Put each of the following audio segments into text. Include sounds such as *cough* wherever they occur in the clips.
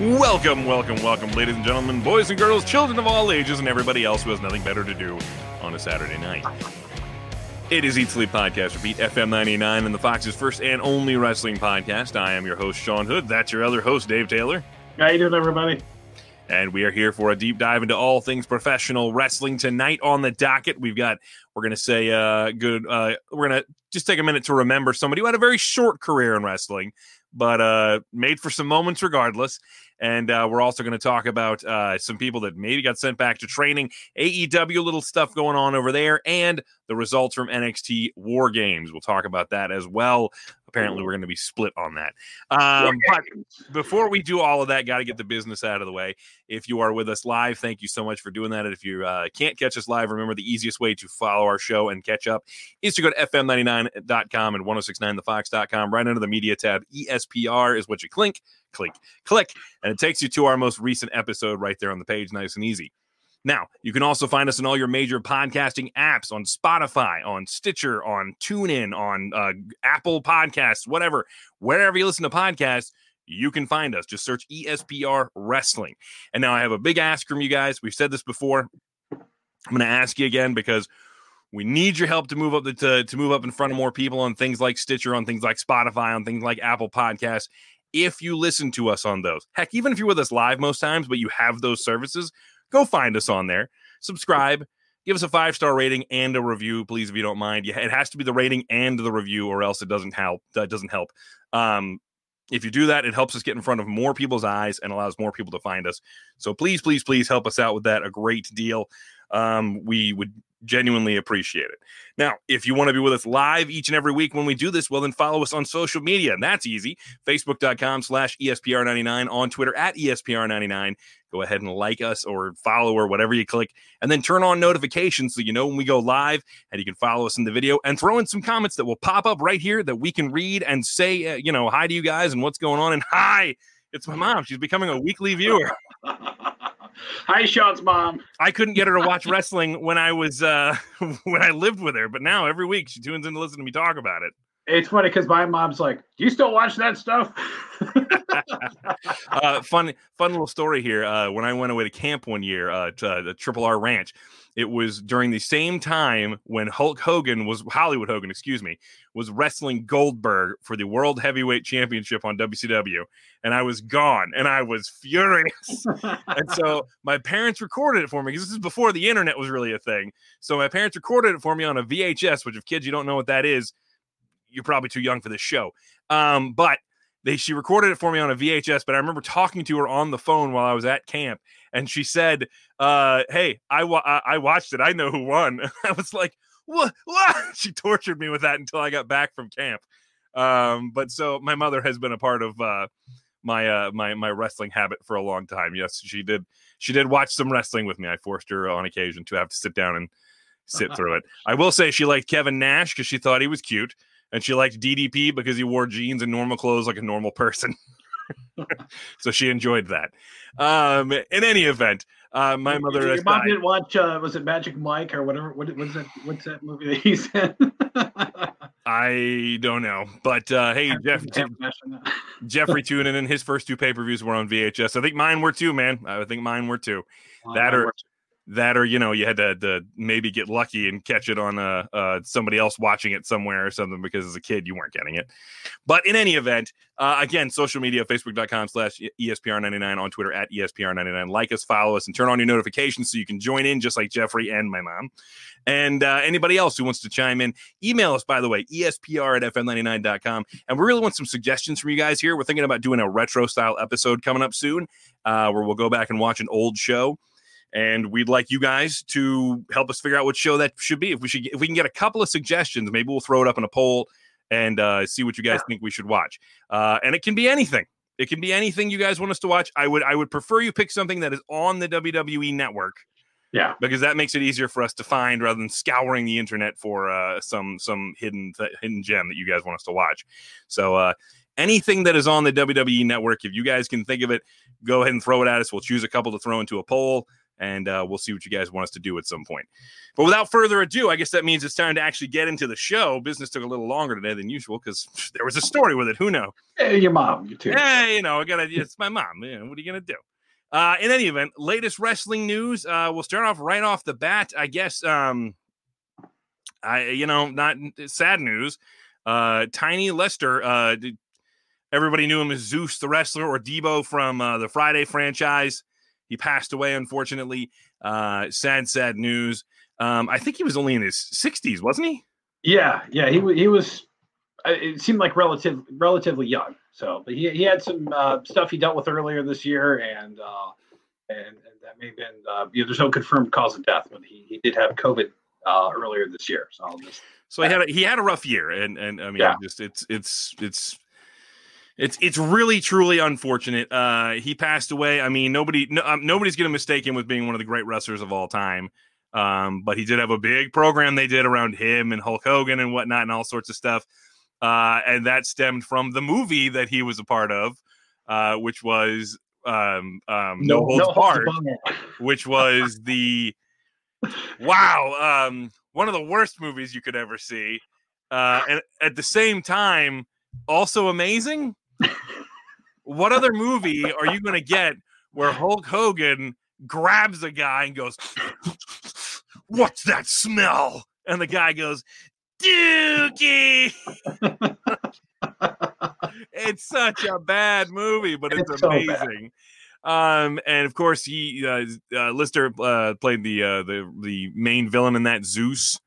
Welcome, welcome, welcome, ladies and gentlemen, boys and girls, children of all ages, and everybody else who has nothing better to do on a Saturday night. It is Eat Sleep Podcast, repeat FM 99 and the Fox's first and only wrestling podcast. I am your host, Sean Hood. That's your other host, Dave Taylor. How you doing, everybody? And we are here for a deep dive into all things professional wrestling tonight on the docket. We've got, we're going to say, uh, good, uh, we're going to just take a minute to remember somebody who had a very short career in wrestling, but uh, made for some moments regardless. And uh, we're also going to talk about uh, some people that maybe got sent back to training, AEW little stuff going on over there, and the results from NXT War Games. We'll talk about that as well. Apparently, we're going to be split on that. Um, but before we do all of that, got to get the business out of the way. If you are with us live, thank you so much for doing that. And if you uh, can't catch us live, remember the easiest way to follow our show and catch up is to go to fm99.com and 1069thefox.com. Right under the media tab, ESPR is what you click, click, click, and it takes you to our most recent episode right there on the page, nice and easy. Now, you can also find us in all your major podcasting apps on Spotify, on Stitcher, on TuneIn, on uh, Apple Podcasts, whatever. Wherever you listen to podcasts, you can find us. Just search ESPR Wrestling. And now I have a big ask from you guys. We've said this before. I'm going to ask you again because we need your help to move up the, to, to move up in front of more people on things like Stitcher, on things like Spotify, on things like Apple Podcasts. If you listen to us on those, heck, even if you're with us live most times, but you have those services, go find us on there, subscribe, give us a five star rating and a review, please, if you don't mind. It has to be the rating and the review, or else it doesn't help. That doesn't help. Um, if you do that, it helps us get in front of more people's eyes and allows more people to find us. So please, please, please help us out with that. A great deal. Um, we would genuinely appreciate it. Now, if you want to be with us live each and every week when we do this, well, then follow us on social media. And that's easy. Facebook.com slash ESPR99 on Twitter at ESPR99. Go ahead and like us or follow or whatever you click. And then turn on notifications so you know when we go live and you can follow us in the video and throw in some comments that will pop up right here that we can read and say, uh, you know, hi to you guys and what's going on. And hi, it's my mom. She's becoming a weekly viewer. *laughs* Hi, Sean's mom. I couldn't get her to watch wrestling when I was uh *laughs* when I lived with her, but now every week she tunes in to listen to me talk about it. It's funny because my mom's like, "Do you still watch that stuff?" *laughs* uh, fun, fun little story here. Uh, when I went away to camp one year uh, to uh, the Triple R Ranch, it was during the same time when Hulk Hogan was Hollywood Hogan, excuse me, was wrestling Goldberg for the World Heavyweight Championship on WCW, and I was gone, and I was furious. *laughs* and so my parents recorded it for me because this is before the internet was really a thing. So my parents recorded it for me on a VHS, which if kids you don't know what that is, you're probably too young for this show. Um, but they she recorded it for me on a VHS, but I remember talking to her on the phone while I was at camp, and she said, uh, "Hey, I wa- I watched it. I know who won." *laughs* I was like, "What? What?" *laughs* She tortured me with that until I got back from camp. Um, but so my mother has been a part of uh, my uh, my my wrestling habit for a long time. Yes, she did. She did watch some wrestling with me. I forced her on occasion to have to sit down and sit through it. I will say she liked Kevin Nash because she thought he was cute and she liked DDP because he wore jeans and normal clothes like a normal person. *laughs* so she enjoyed that. Um, in any event, uh, my mother. Your mom didn't watch. Uh, was it Magic Mike or whatever? What, what's that? What's that movie that he's in? I don't know, but uh, hey, Jeff, *laughs* Jeffrey tuning in. His first two pay per views were on VHS. I think mine were too, man. I think mine were too. Well, that or that or you know you had to, to maybe get lucky and catch it on uh, uh, somebody else watching it somewhere or something because as a kid you weren't getting it. But in any event uh, again social media facebook.com slash espr99 on twitter at espr99 like us follow us and turn on your notifications so you can join in just like jeffrey and my mom. And uh, anybody else who wants to chime in email us by the way espr at fm99.com and we really want some suggestions from you guys here. We're thinking about doing a retro style episode coming up soon uh, where we'll go back and watch an old show and we'd like you guys to help us figure out what show that should be. If we should, if we can get a couple of suggestions, maybe we'll throw it up in a poll and uh, see what you guys yeah. think we should watch. Uh, and it can be anything. It can be anything you guys want us to watch. I would, I would prefer you pick something that is on the WWE network. Yeah, because that makes it easier for us to find rather than scouring the internet for uh, some some hidden th- hidden gem that you guys want us to watch. So uh, anything that is on the WWE network, if you guys can think of it, go ahead and throw it at us. We'll choose a couple to throw into a poll and uh, we'll see what you guys want us to do at some point. But without further ado, I guess that means it's time to actually get into the show. Business took a little longer today than usual because *laughs* there was a story with it. Who know? Hey, your mom, you too. Yeah, you know, I gotta. It's my mom. You know, what are you gonna do? Uh, in any event, latest wrestling news. Uh, we'll start off right off the bat. I guess. Um, I you know not sad news. Uh, Tiny Lister. Uh, everybody knew him as Zeus the wrestler or Debo from uh, the Friday franchise. He passed away, unfortunately. Uh, sad, sad news. Um, I think he was only in his 60s, wasn't he? Yeah, yeah, he he was. uh, It seemed like relative relatively young. So, but he he had some uh, stuff he dealt with earlier this year, and uh, and, and that may have been. Uh, you know, there's no confirmed cause of death, but he, he did have COVID uh, earlier this year. So I'll just So he had a, he had a rough year, and and I mean, Yeah. just it's it's it's it's it's really truly unfortunate. Uh, he passed away. I mean, nobody no, um, nobody's going to mistake him with being one of the great wrestlers of all time. Um, but he did have a big program they did around him and Hulk Hogan and whatnot and all sorts of stuff. Uh, and that stemmed from the movie that he was a part of, uh, which was um, um, No, Holds Barred barred. which was *laughs* the wow, um, one of the worst movies you could ever see. Uh, and at the same time, also amazing. What other movie are you going to get where Hulk Hogan grabs a guy and goes, What's that smell? And the guy goes, Dookie. *laughs* it's such a bad movie, but it's, It's so amazing. Um, and of course, he uh, uh, Lister uh, played the uh, the the main villain in that Zeus,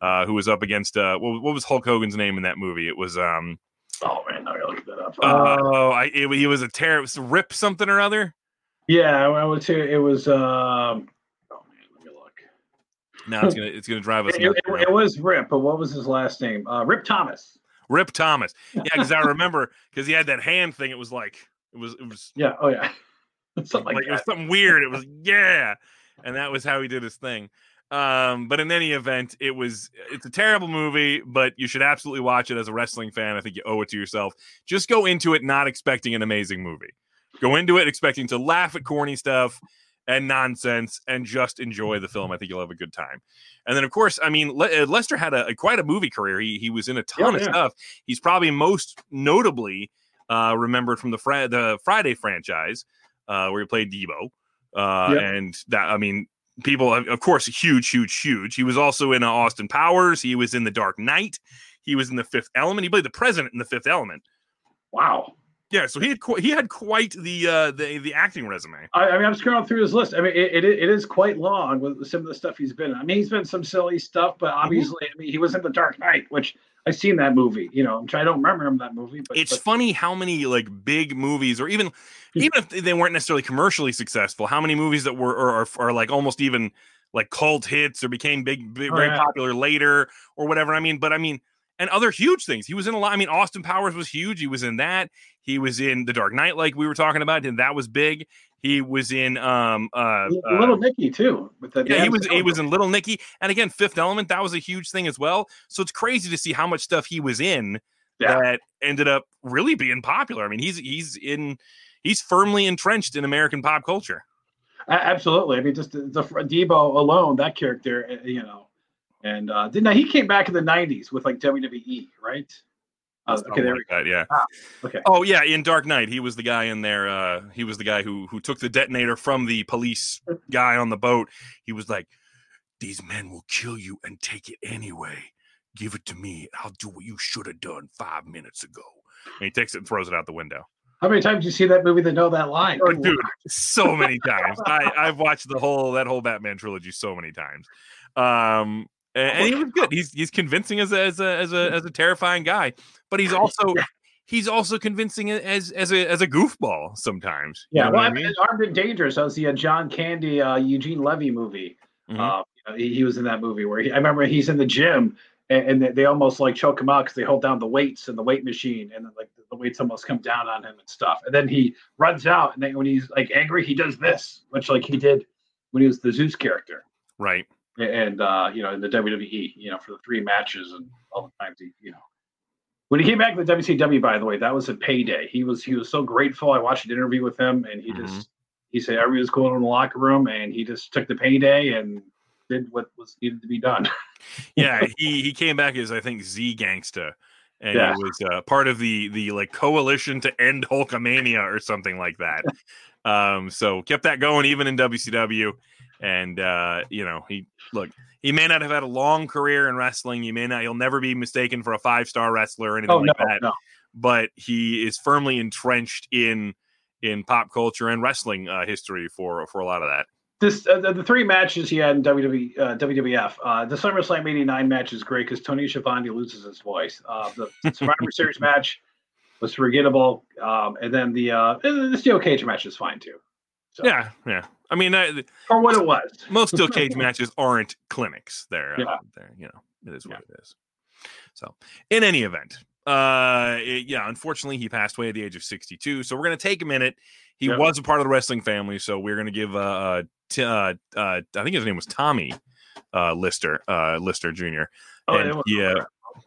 uh, who was up against uh, what, what was Hulk Hogan's name in that movie? It was um Oh man, I gotta up. Uh, oh I it, he was a terror it was Rip something or other. yeah, I would say it was. Um, oh man, let me look. Now it's gonna *laughs* it's gonna drive us It, it- it was Rip, but what was his last name? Uh, Rip Thomas. Rip Thomas. Yeah, because I *laughs* remember because he had that hand thing. It was like it was it was Yeah. Oh yeah. *laughs* Something like, like, it was something weird. It was yeah, and that was how he did his thing. Um, but in any event, it was it's a terrible movie, but you should absolutely watch it as a wrestling fan. I think you owe it to yourself. Just go into it not expecting an amazing movie. Go into it expecting to laugh at corny stuff and nonsense and just enjoy the film. I think you'll have a good time. And then, of course, I mean, Le- uh, Lister had a, a- quite a movie career. He he was in a ton Yeah, of yeah. stuff. He's probably most notably uh, remembered from the Fri- the Friday franchise, uh, where he played Debo. Uh, Yep. And that, I mean, people, of course, huge, huge, huge. He was also in uh, Austin Powers. He was in The Dark Knight. He was in The Fifth Element. He played the president in The Fifth Element. Wow. Yeah, so he had qu- he had quite the uh, the the acting resume. I, I mean, I'm scrolling through his list. I mean, it, it, it is quite long with some of the stuff he's been. in. I mean, he's been some silly stuff, but Mm-hmm. obviously, I mean, he was in The Dark Knight, which I've seen that movie. You know, I'm trying, I don't remember that movie, but it's but, funny how many like big movies or even hmm. even if they weren't necessarily commercially successful how many movies that were or are, are like almost even like cult hits or became big, big Oh, very yeah. popular later or whatever i mean but i mean and other huge things he was in a lot i mean austin powers was huge he was in that he was in the dark knight like we were talking about and that was big he was in um uh, uh, Little Nicky too. With the yeah, he was he was in Little Nicky, and again, Fifth Element. That was a huge thing as well. So it's crazy to see how much stuff he was in Yeah. that ended up really being popular. I mean, he's he's in he's firmly entrenched in American pop culture. Absolutely. I mean, just the, the Debo alone, that character, uh, you know, and uh, did now he came back in the '90s with like WWE, right? Uh, okay, there like that, yeah. Ah, okay. Oh yeah, in Dark Knight, he was the guy in there. Uh, he was the guy who who took the detonator from the police guy on the boat. He was like, "These men will kill you and take it anyway. Give it to me. I'll do what you should have done five minutes ago." And he takes it and throws it out the window. How many times do you see that movie that know that line? Oh, dude, so many times. I I've watched the whole that whole Batman trilogy so many times. Um, and, and he was good. He's he's convincing as a, as a as a as a terrifying guy, but he's *laughs* also he's also convincing as as a as a goofball sometimes. You Yeah, know well, I mean, mean? Armed and Dangerous. I was the uh, John Candy, uh, Eugene Levy movie. Mhm. Uh, you know, he, he was in that movie where he, I remember he's in the gym and, and they, they almost like choke him out because they hold down the weights in the weight machine and then like the weights almost come down on him and stuff. And then he runs out and then when he's like angry, he does this, which like he did when he was the Zeus character. Right. And uh, you know in the WWE, you know for the three matches and all the times he, you know, when he came back to the WCW, by the way, that was a payday. He was he was so grateful. I watched an interview with him, and he Mhm. just he said everybody was cool in the locker room, and he just took the payday and did what was needed to be done. *laughs* yeah, he he came back as I think Z Gangsta, and Yeah. he was uh, part of the the like coalition to end Hulkamania or something like that. *laughs* um, so kept that going even in WCW, and uh, you know he look he may not have had a long career in wrestling. He may not he'll never be mistaken for a five star wrestler or anything oh no, like that. no. But he is firmly entrenched in in pop culture and wrestling uh, history for for a lot of that. This uh, the, the three matches he had in WWE, uh, WWF. Uh, the SummerSlam '89 match is great because Tony Schiavone loses his voice. Uh, the *laughs* Survivor Series match was forgettable, um, and then the uh, the Steel Cage match is fine too. So, Yeah, yeah. I mean, uh, for what it was. *laughs* most steel cage matches aren't clinics. They're, uh, Yeah. they're you know, it is what it is. So, in any event, uh, it- yeah, unfortunately, he passed away at the age of 62. So, we're going to take a minute. He Yeah. was a part of the wrestling family. So, we're going to give, uh, uh, t- uh, uh, I think his name was Tommy uh, Lister, uh, Lister Jr. Oh, And yeah,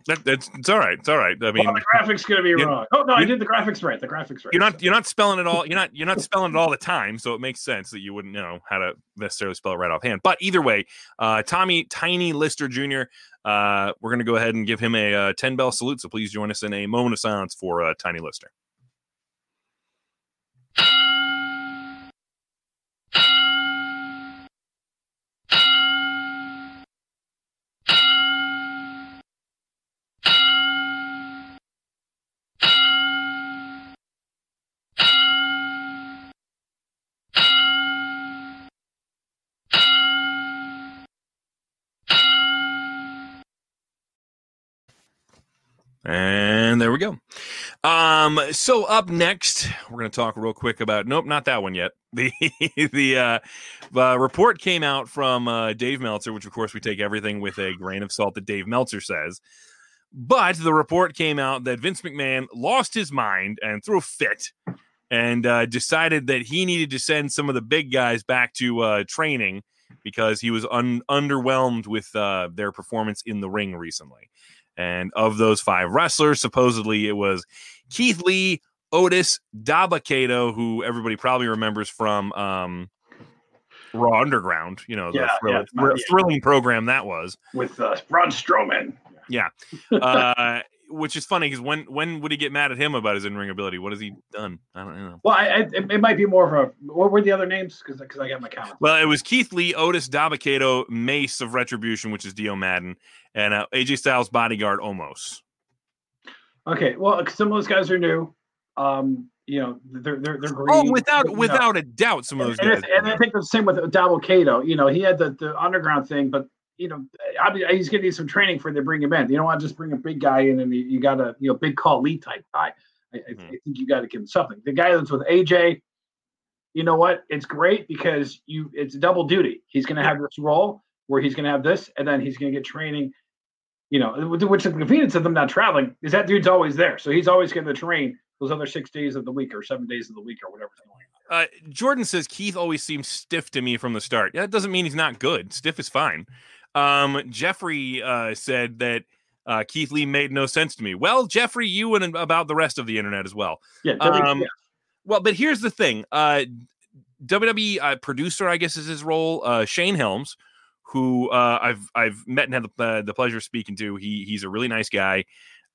that, that's it's all right. It's all right. I mean, well, the graphics gonna be you- wrong. Oh no, I did the graphics right. The graphics right. you're not you're not spelling it all you're not you're not spelling it all the time so it makes sense that you wouldn't know how to necessarily spell it right offhand but either way uh tommy tiny lister jr uh we're going to go ahead and give him a uh, 10 bell salute so please join us in a moment of silence for uh, tiny lister And there we go. Um, so up next, we're going to talk real quick about nope, not that one yet. *laughs* The the uh, uh, report came out from uh, Dave Meltzer, which of course we take everything with a grain of salt that Dave Meltzer says. But the report came out that Vince McMahon lost his mind and threw a fit and uh, decided that he needed to send some of the big guys back to uh, training because he was un- underwhelmed with uh, their performance in the ring recently. And of those five wrestlers, supposedly it was Keith Lee, Otis, Dabba-Kato, who everybody probably remembers from um, Raw Underground, you know, the Yeah, thrill- yeah, thrill- yeah. thrilling program that was. with uh, Braun Strowman. Yeah. Uh, which is funny because when when would he get mad at him about his in ring ability? What has he done? I don't know. Well, I, I, it, it might be more of a. What were the other names? Because because I got my comments. Well, it was Keith Lee, Otis, Dabba-Kato, Mace of Retribution, which is Dio Maddin, and uh, AJ Styles' bodyguard, Omos. Okay, well, some of those guys are new. Um, you know, they're they're they're green. Oh, without know. without a doubt, some of those and, guys. it's- and I think the same with Double Cato. You know, he had the, the underground thing, but you know, I, I- he's going to need some training for they bring him in. You don't want to just bring a big guy in and you, got a you know big call lead type guy. I, I, I think you got to give him something. The guy that's with AJ, you know what? It's great because you it's double duty. He's going to have this role where he's going to have this, and then he's going to get training. You know, which the convenience of them not traveling is that dude's always there, so he's always going to train those other six days of the week or seven days of the week or whatever's going on. Uh, Jordan says Keith always seems stiff to me from the start. Yeah, that doesn't mean he's not good. Stiff is fine. Um, Jeffrey uh, said that uh, Keith Lee made no sense to me. Well, Jeffrey, you and about the rest of the internet as well. Yeah, Um, yeah. Well, but here's the thing. Uh, WWE uh, producer, I guess, is his role. Uh, Shane Helms, who uh, I've I've met and had the, uh, the pleasure of speaking to. He he's a really nice guy.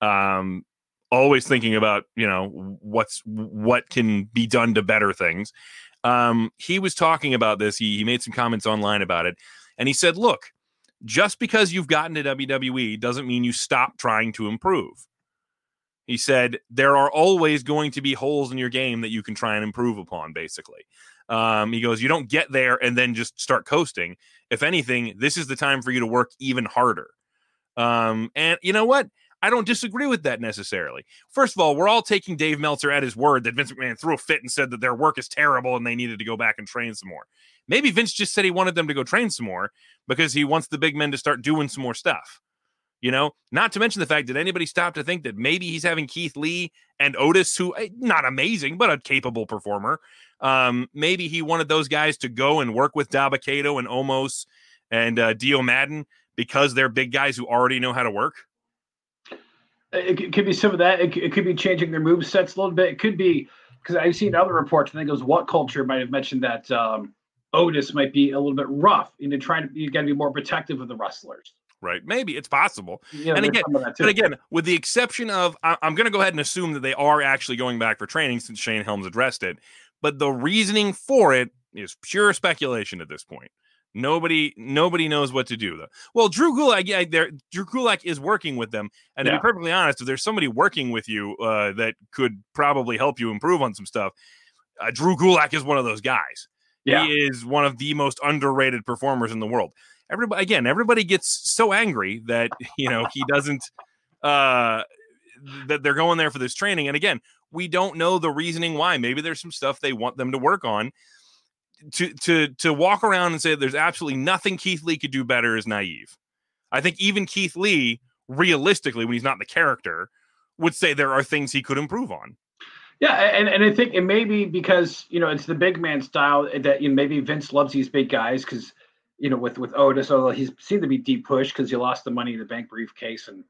Um, always thinking about you know what's what can be done to better things. Um, he was talking about this. He he made some comments online about it, and he said, "Look, just because you've gotten to WWE doesn't mean you stop trying to improve." He said there are always going to be holes in your game that you can try and improve upon. Basically, um, he goes, you don't get there and then just start coasting. If anything, this is the time for you to work even harder. Um, and you know what? I don't disagree with that necessarily. First of all, we're all taking Dave Meltzer at his word that Vince McMahon threw a fit and said that their work is terrible and they needed to go back and train some more. Maybe Vince just said he wanted them to go train some more because he wants the big men to start doing some more stuff. You know, not to mention the fact that anybody stop to think that maybe he's having Keith Lee and Otis, who eh, not amazing, but a capable performer. Um, maybe he wanted those guys to go and work with Dabba-Kato and Omos and uh, Dio Maddin because they're big guys who already know how to work. It, could be some of that. It, it could be changing their move sets a little bit. It could be because I've seen other reports. I think it was What Culture might have mentioned that um, Otis might be a little bit rough. Know, trying to you got to be more protective of the wrestlers. Right, maybe it's possible. Know, and again, and again, with the exception of, I, I'm going to go ahead and assume that they are actually going back for training since Shane Helms addressed it. But the reasoning for it is pure speculation at this point. Nobody, nobody knows what to do though. Well, Drew Gulak, yeah, there, Drew Gulak is working with them, and to yeah. be perfectly honest, if there's somebody working with you uh, that could probably help you improve on some stuff, uh, Drew Gulak is one of those guys. Yeah. He is one of the most underrated performers in the world. Everybody, again, everybody gets so angry that *laughs* you know he doesn't. Uh, that they're going there for this training, and again, we don't know the reasoning why. Maybe there's some stuff they want them to work on to to to walk around and say there's absolutely nothing Keith Lee could do better is naive. I think even Keith Lee, realistically, when he's not the character, would say there are things he could improve on. Yeah, and, and I think it may be because you know it's the big man style that you know, maybe Vince loves these big guys because you know with with Otis, although he's seemed to be deep pushed because he lost the money in the bank briefcase and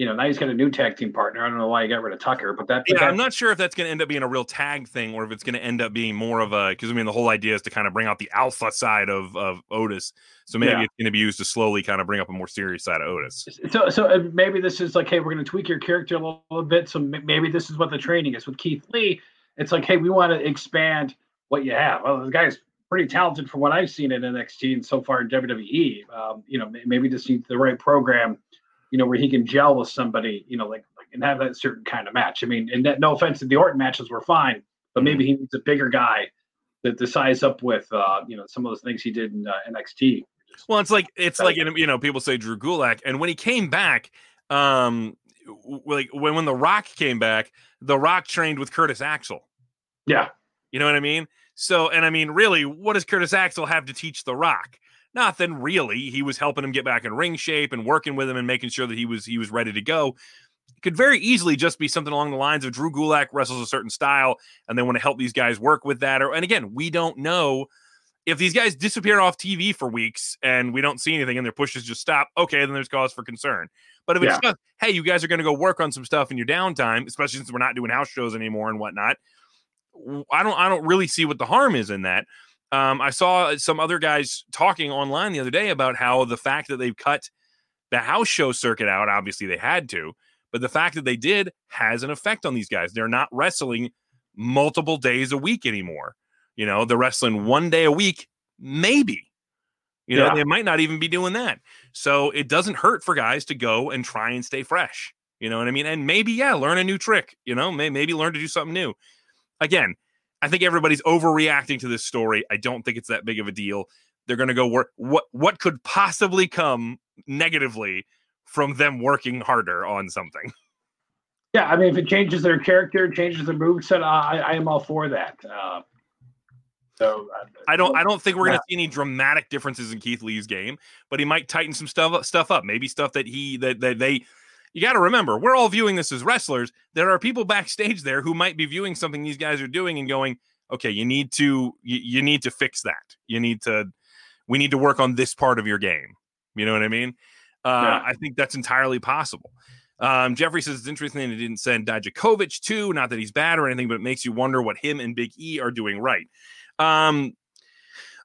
you know, now he's got a new tag team partner. I don't know why he got rid of Tucker, but that. Yeah, I'm not sure if that's going to end up being a real tag thing or if it's going to end up being more of a because I mean the whole idea is to kind of bring out the alpha side of of Otis. So maybe yeah. it's going to be used to slowly kind of bring up a more serious side of Otis. So so uh, maybe this is like, hey, we're going to tweak your character a little, little bit. So maybe this is what the training is with Keith Lee. It's like, hey, we want to expand what you have. Well, the guy's pretty talented from what I've seen in NXT and so far in WWE. Um, you know, maybe just needs the right program you know, where he can gel with somebody, you know, like, like and have that certain kind of match. I mean, and that, no offense, to the Orton matches were fine, but maybe he needs a bigger guy that to size up with, uh, you know, some of those things he did in uh, NXT. Well, it's like it's like you know people say Drew Gulak, and when he came back, um, like when when The Rock came back, The Rock trained with Curtis Axel. Yeah, you know what I mean. So, and I mean, really, what does Curtis Axel have to teach The Rock? Nothing really. He was helping him get back in ring shape and working with him and making sure that he was he was ready to go. It could very easily just be something along the lines of Drew Gulak wrestles a certain style and they want to help these guys work with that. Or and again, we don't know if these guys disappear off TV for weeks and we don't see anything and their pushes just stop. Okay, then there's cause for concern. But if it's yeah. just hey, you guys are going to go work on some stuff in your downtime, especially since we're not doing house shows anymore and whatnot. I don't I don't really see what the harm is in that. Um, I saw some other guys talking online the other day about how the fact that they've cut the house show circuit out, obviously they had to, but the fact that they did has an effect on these guys. They're not wrestling multiple days a week anymore. You know, they're wrestling one day a week, maybe. You know, yeah. they might not even be doing that. So it doesn't hurt for guys to go and try and stay fresh. You know what I mean? And maybe, yeah, learn a new trick, you know, may, maybe learn to do something new. Again, I think everybody's overreacting to this story. I don't think it's that big of a deal. They're going to go work. What what could possibly come negatively from them working harder on something? Yeah, I mean, if it changes their character, changes their moveset, I, I am all for that. Uh, so uh, I don't I don't think we're going to see any dramatic differences in Keith Lee's game, but he might tighten some stuff stuff up. Maybe stuff that he that that they you got to remember, we're all viewing this as wrestlers. There are people backstage there who might be viewing something these guys are doing and going, "Okay, you need to you, you need to fix that. You need to we need to work on this part of your game." You know what I mean? Uh, yeah. I think that's entirely possible. Um, Jeffrey says it's interesting they didn't send Dijakovic too. Not that he's bad or anything, but it makes you wonder what him and Big E are doing right. Um,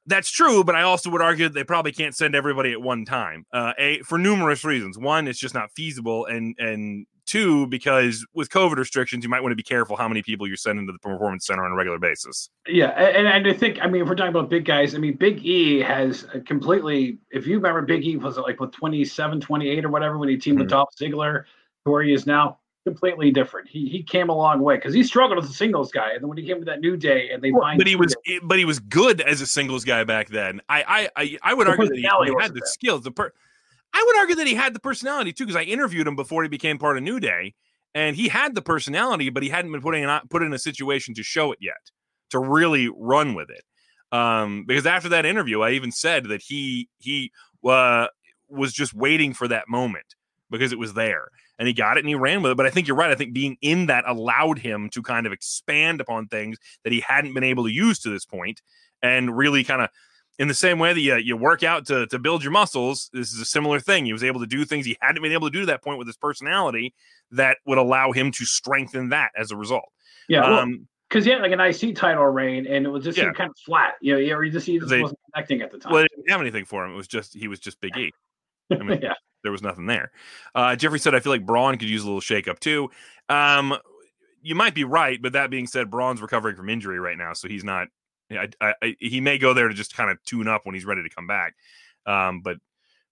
that's true, but I also would argue that they probably can't send everybody at one time. Uh, a for numerous reasons. One, it's just not feasible, and and two, because with COVID restrictions, you might want to be careful how many people you're sending to the performance center on a regular basis. Yeah, and, and I think I mean if we're talking about big guys, I mean Big E has completely. If you remember, Big E was like with 27, 28 or whatever when he teamed mm-hmm. with Dolph Ziggler, to where he is now completely different. He he came a long way because he struggled as a singles guy, and then when he came to that new day, and they well, but he was but he was good as a singles guy back then. I I I, I would argue that he, he had the skills. The per, I would argue that he had the personality too because I interviewed him before he became part of New Day, and he had the personality, but he hadn't been putting in, put in a situation to show it yet to really run with it. Um, because after that interview, I even said that he he uh, was just waiting for that moment because it was there and he got it and he ran with it. But I think you're right. I think being in that allowed him to kind of expand upon things that he hadn't been able to use to this point and really kind of in the same way that you, you work out to, to build your muscles, this is a similar thing. He was able to do things he hadn't been able to do to that point with his personality that would allow him to strengthen that as a result. Yeah. Um, because he had like an IC title reign, and it was just Yeah. kind of flat. You know, you just he just They- wasn't connecting at the time. Well, they didn't have anything for him. It was just he was just Big E. I mean, *laughs* yeah, there was nothing there. Uh, Jeffrey said, I feel like Braun could use a little shakeup too. Um, you might be right, but that being said, Braun's recovering from injury right now, so he's not. I, I, I, he may go there to just kind of tune up when he's ready to come back. Um, but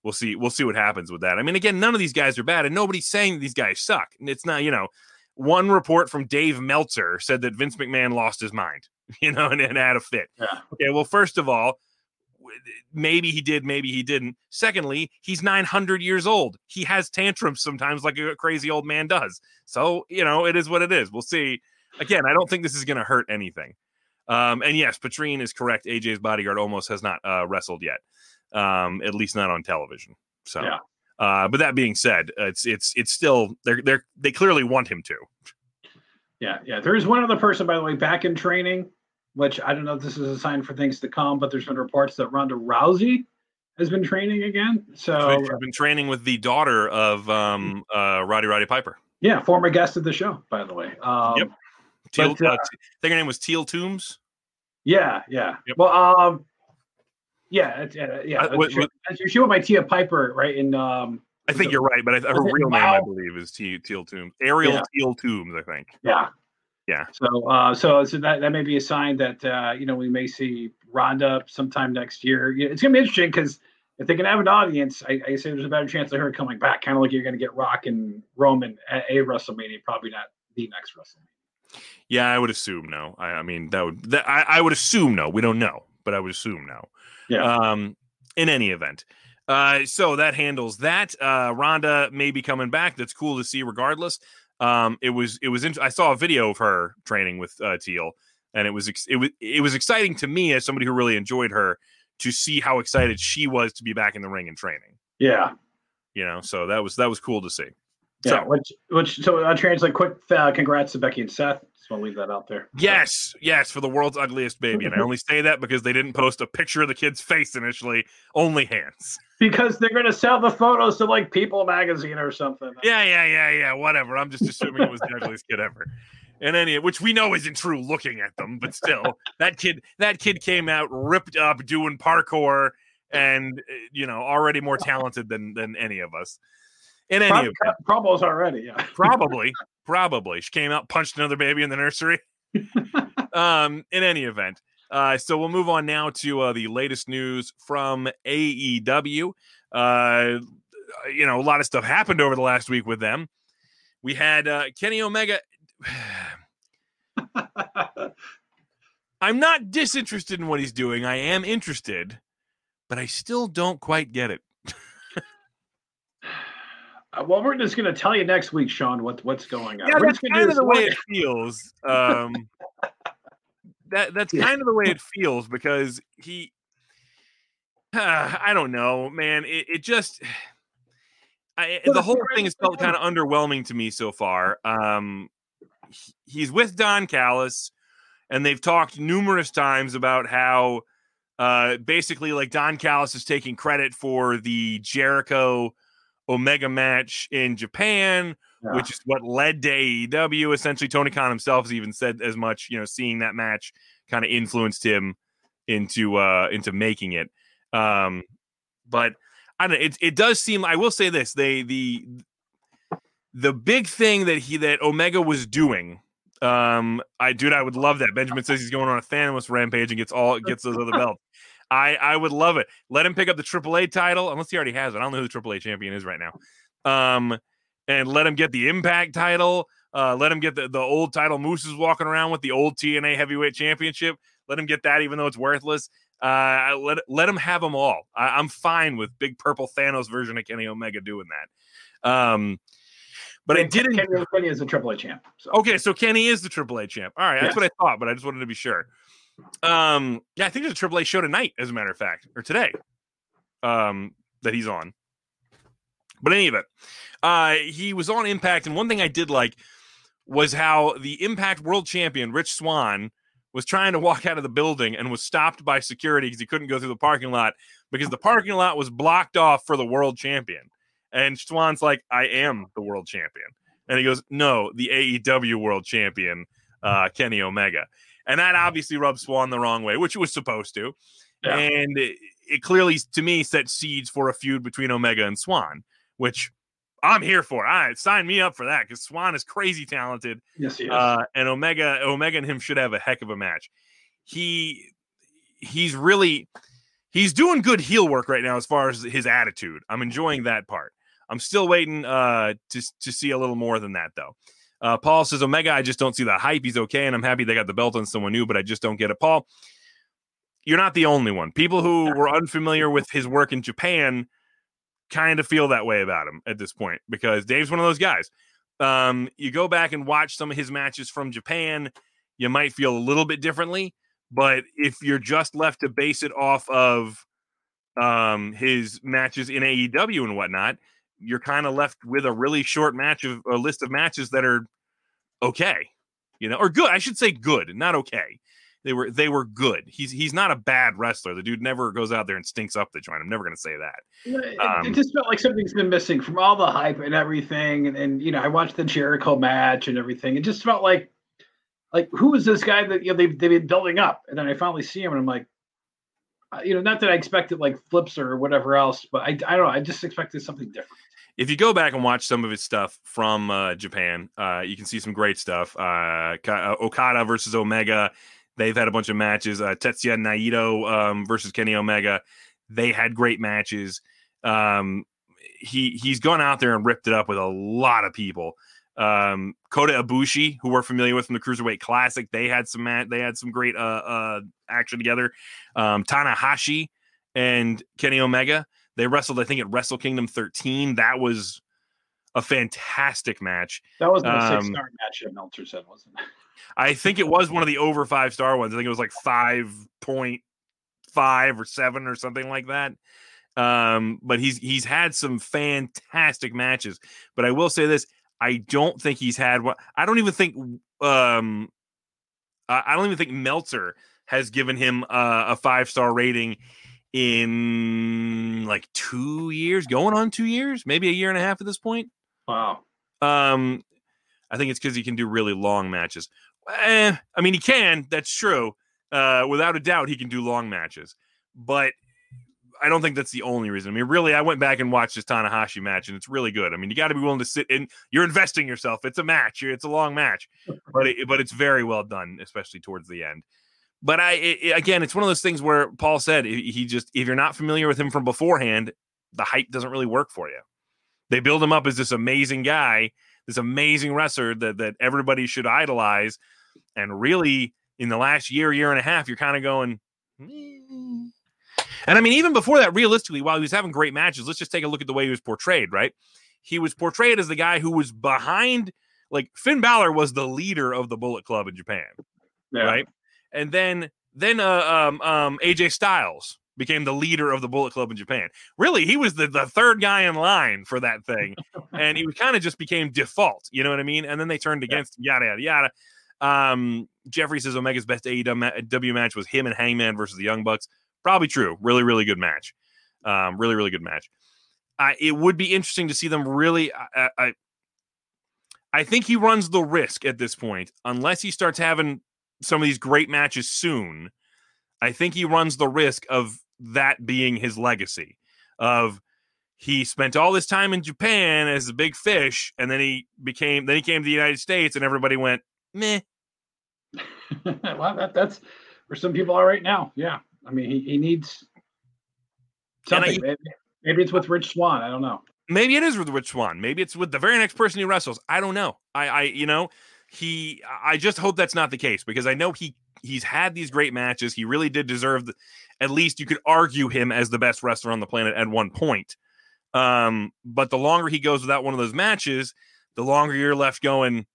we'll see. We'll see what happens with that. I mean, again, none of these guys are bad, and nobody's saying these guys suck. And It's not, you know, one report from Dave Meltzer said that Vince McMahon lost his mind, *laughs* you know, and, and had a fit. yeah, Okay, well, first of all, maybe he did, maybe he didn't. Secondly, he's 900 years old. He has tantrums sometimes, like a crazy old man does. So, you know, it is what it is. We'll see. Again, I don't think this is going to hurt anything. Um, and yes, Patrine is correct. AJ's bodyguard almost has not uh, wrestled yet, um, at least not on television. So, Yeah. uh, but that being said, it's it's it's still they're they're they clearly want him to. yeah, yeah. There is one other person, by the way, back in training, which I don't know if this is a sign for things to come, but there's been reports that Ronda Rousey has been training again. So She's been training with the daughter of um, uh, Roddy Roddy Piper. yeah, former guest of the show, by the way. Um, Yep. Teal, But, uh, uh, I think her name was Teal Toombs. Yeah, yeah. Yep. Well, um, yeah, yeah, yeah. Uh, what- she, she, she went by Tia Piper, right? In um, I think you're right, but I, her real name, I believe, is Te- Teal Toombs. Ariel Yeah. Teal Toombs, I think. yeah, Yeah. So, uh, so so that that may be a sign that uh, you know we may see Rhonda sometime next year. It's gonna be interesting because if they can have an audience, I, I say there's a better chance of her coming back. Kind of like you're gonna get Rock and Roman at a WrestleMania, probably not the next WrestleMania. Yeah, I would assume no. I, I mean, that would that I, I would assume no. We don't know, but I would assume no. Yeah. Um, in any event, uh, so that handles that. Uh, Rhonda may be coming back. That's cool to see, regardless. Um, it was it was. Int- I saw a video of her training with uh, Teal, and it was ex- it was it was exciting to me as somebody who really enjoyed her to see how excited she was to be back in the ring and training. Yeah, You know, so that was that was cool to see. Yeah. So- which which so I'll translate quick. Uh, congrats to Becky and Seth. Just want to leave that out there. Yes, yes, for the world's ugliest baby. And I only say that because they didn't post a picture of the kid's face initially, only hands. because they're gonna sell the photos to like People Magazine or something. Yeah, yeah, yeah, yeah, whatever. I'm just assuming it was the ugliest kid ever. And any which we know isn't true looking at them, but still, that kid that kid came out ripped up doing parkour and uh, you know, already more talented than than any of us. In any Prob- event, promos already. Yeah. *laughs* probably probably. She came out punched another baby in the nursery. *laughs* Um in any event uh so we'll move on now to uh, the latest news from aew uh you know a lot of stuff happened over the last week with them. We had uh kenny omega *sighs* i'm not disinterested in what he's doing. I am interested but i still don't quite get it. Uh, well, we're just going to tell you next week, Sean, what what's going on. yeah, We're that's kind of the way it feels. Um, *laughs* that that's kind of the way it feels because he, *sighs* I don't know, man. It, it just, *sighs* I, the whole thing has felt kind of underwhelming to me so far. Um, he's with Don Callis, and they've talked numerous times about how, uh, basically, like Don Callis is taking credit for the Jericho Omega match in Japan Yeah. which is what led to AEW. Essentially, Tony Khan himself has even said as much. You know, seeing that match kind of influenced him into uh into making it. Um, but I don't know. It it does seem. I will say this: they the the big thing that he that Omega was doing. Um, I dude, I would love that. Benjamin says he's going on a Thanos rampage and gets all gets those other *laughs* belts. I I would love it. Let him pick up the AAA title, unless he already has it. I don't know who the AAA champion is right now. Um, and let him get the Impact title. Uh, let him get the, the old title Moose is walking around with the old TNA Heavyweight Championship. Let him get that, even though it's worthless. Uh, let let him have them all. I, I'm fine with Big Purple Thanos version of Kenny Omega doing that. Um, but I didn't. Kenny, Kenny is a AAA champ. So. Okay, so Kenny is the AAA champ. All right, that's Yes. what I thought, but I just wanted to be sure. Um, yeah, I think there's a AAA show tonight, as a matter of fact, or today. Um, that he's on. But any event, uh, he was on Impact, and one thing I did like was how the Impact World Champion Rich Swann was trying to walk out of the building and was stopped by security because he couldn't go through the parking lot because the parking lot was blocked off for the world champion. And Swann's like, "I am the world champion," and he goes, "No, the AEW world champion." uh, Kenny Omega, and that obviously rubbed Swann the wrong way, which it was supposed to, yeah. and it, it clearly to me set seeds for a feud between Omega and Swann, which I'm here for. All right, sign me up for that because Swann is crazy talented. Yes, he is. Uh, and Omega, Omega and him should have a heck of a match. He he's really he's doing good heel work right now as far as his attitude. I'm enjoying that part. I'm still waiting uh, to to see a little more than that though. Uh, Paul says Omega, I just don't see the hype. He's okay, and I'm happy they got the belt on someone new, but I just don't get it. Paul, you're not the only one. People who were unfamiliar with his work in Japan kind of feel that way about him at this point because Dave's one of those guys. Um, you go back and watch some of his matches from Japan, you might feel a little bit differently. But if you're just left to base it off of um, his matches in AEW and whatnot, you're kind of left with a really short match of a list of matches that are okay, you know, or good. I should say good, not okay. They were they were good. He's he's not a bad wrestler. The dude never goes out there and stinks up the joint. I'm never going to say that. It, um, it, just felt like something's been missing from all the hype and everything. And, and you know, I watched the Jericho match and everything. It just felt like like who is this guy that you know they've they've been building up, and then I finally see him and I'm like, uh, you know, not that I expected like flips or whatever else, but I I don't know. I just expected something different if you go back and watch some of his stuff from uh, Japan, uh, you can see some great stuff. Uh, uh Okada versus Omega, They've had a bunch of matches. Uh, Tetsuya Naito um, versus Kenny Omega. They had great matches. Um, he he's gone out there and ripped it up with a lot of people. Um, Kota Ibushi, who we're familiar with from the Cruiserweight Classic, they had some mat- they had some great uh, action together. Um, Tanahashi and Kenny Omega, they wrestled I think at Wrestle Kingdom 13. That was a fantastic match. That was the um, six star match that Meltzer said, wasn't it? *laughs* I think it was one of the over five star ones. I think it was like five point five or seven or something like that. Um, but he's he's had some fantastic matches. But I will say this: I don't think he's had what I don't even think um I don't even think Meltzer has given him uh, a five star rating in like two years, going on two years, maybe a year and a half at this point. Wow. Um, I think it's because he can do really long matches. Eh, I mean, he can. That's true. Uh, without a doubt, he can do long matches. But I don't think that's the only reason. I mean, really, I went back and watched this Tanahashi match, and it's really good. I mean, you got to be willing to sit in. You're investing yourself. It's a match. It's a long match, but it, but it's very well done, especially towards the end. But I it, again, it's one of those things where Paul said he just if you're not familiar with him from beforehand, the hype doesn't really work for you. They build him up as this amazing guy, this amazing wrestler that that everybody should idolize, and really in the last year, year and a half, you're kind of going. Mm. And I mean, even before that, realistically, while he was having great matches, let's just take a look at the way he was portrayed. Right, he was portrayed as the guy who was behind. Like Finn Balor was the leader of the Bullet Club in Japan, yeah. right? And then then uh, um, um, AJ Styles became the leader of the Bullet Club in Japan. Really, he was the, the third guy in line for that thing. and he kind of just became default, you know what I mean? And then they turned against yeah. yada, yada, yada. Um, Jeffrey says Omega's best AEW match was him and Hangman versus the Young Bucks. Probably true. Really, really good match. Um, really, really good match. Uh, it would be interesting to see them really. I, I, I think he runs the risk at this point, unless he starts having some of these great matches soon. I think he runs the risk of that being his legacy of he spent all this time in Japan as a big fish, and then he became then he came to the United States, and everybody went meh. *laughs* well, that, that's where some people are right now. Yeah, I mean, he, he needs something. I, maybe, maybe, it's with Rich Swann. I don't know. Maybe it is with Rich Swann. Maybe it's with the very next person he wrestles. I don't know. I, I, you know, he. I just hope that's not the case because I know he he's had these great matches. He really did deserve the, at least you could argue him as the best wrestler on the planet at one point. Um, but the longer he goes without one of those matches, the longer you're left going,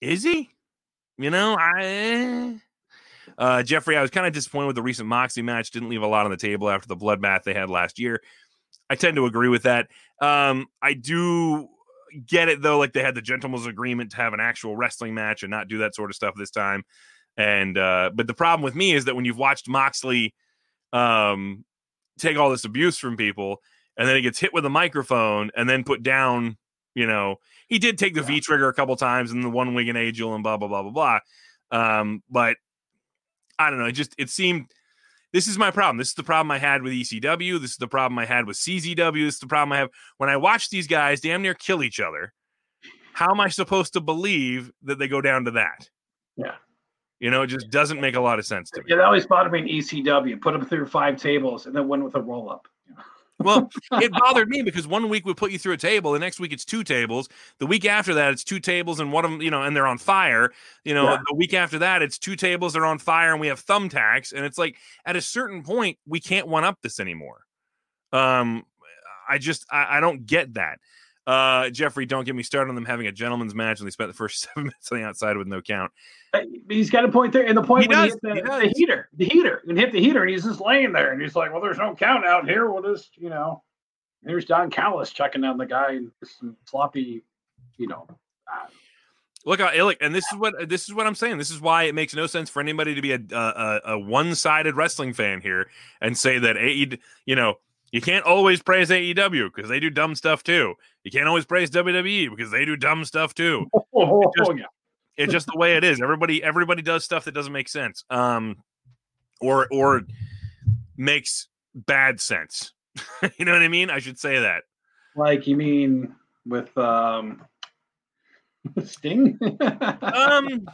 is he? You know, I uh, Jeffrey, I was kind of disappointed with the recent Moxley match. Didn't leave a lot on the table after the bloodbath they had last year. I tend to agree with that. Um, I do get it though, like they had the gentleman's agreement to have an actual wrestling match and not do that sort of stuff this time. And uh, but the problem with me is that when you've watched Moxley um, take all this abuse from people, and then he gets hit with a microphone and then put down You know, he did take the Yeah. V trigger a couple times and the One-Winged Angel and blah blah blah blah blah. Um, but I don't know. It just it seemed this is my problem. This is the problem I had with ECW. This is the problem I had with CZW. This is the problem I have when I watch these guys damn near kill each other. How am I supposed to believe that they go down to that? Yeah. You know, it just doesn't make a lot of sense to me. Yeah, that always bothered me in ECW. Put them through five tables and then win with a roll up. Well, *laughs* it bothered me because one week we put you through a table, the next week it's two tables. The week after that, it's two tables and one of them, you know, and they're on fire. You know, Yeah. the week after that, it's two tables that are on fire and we have thumbtacks. And it's like at a certain point, we can't one up this anymore. Um, I just I, I don't get that. Uh, Jeffrey, don't get me started on them having a gentleman's match and they spent the first *laughs* seven minutes on the outside with no count. He's got a point there, and the point He when does, he hit the, does. the heater, the heater, and hit the heater, and he's just laying there, and he's like, "Well, there's no count out here. We'll just, you know." There's Don Callis checking down the guy and some sloppy, you know. Uh, Look, look, and this is what this is what I'm saying. This is why it makes no sense for anybody to be a a, a one sided wrestling fan here and say that AE, you know, you can't always praise AEW because they do dumb stuff too. You can't always praise WWE because they do dumb stuff too. *laughs* oh, just- yeah. It's just the way it is. Everybody everybody does stuff that doesn't make sense, um, or or makes bad sense. *laughs* you know what I mean? I should say that. Like you mean with um, *laughs* Sting? Um,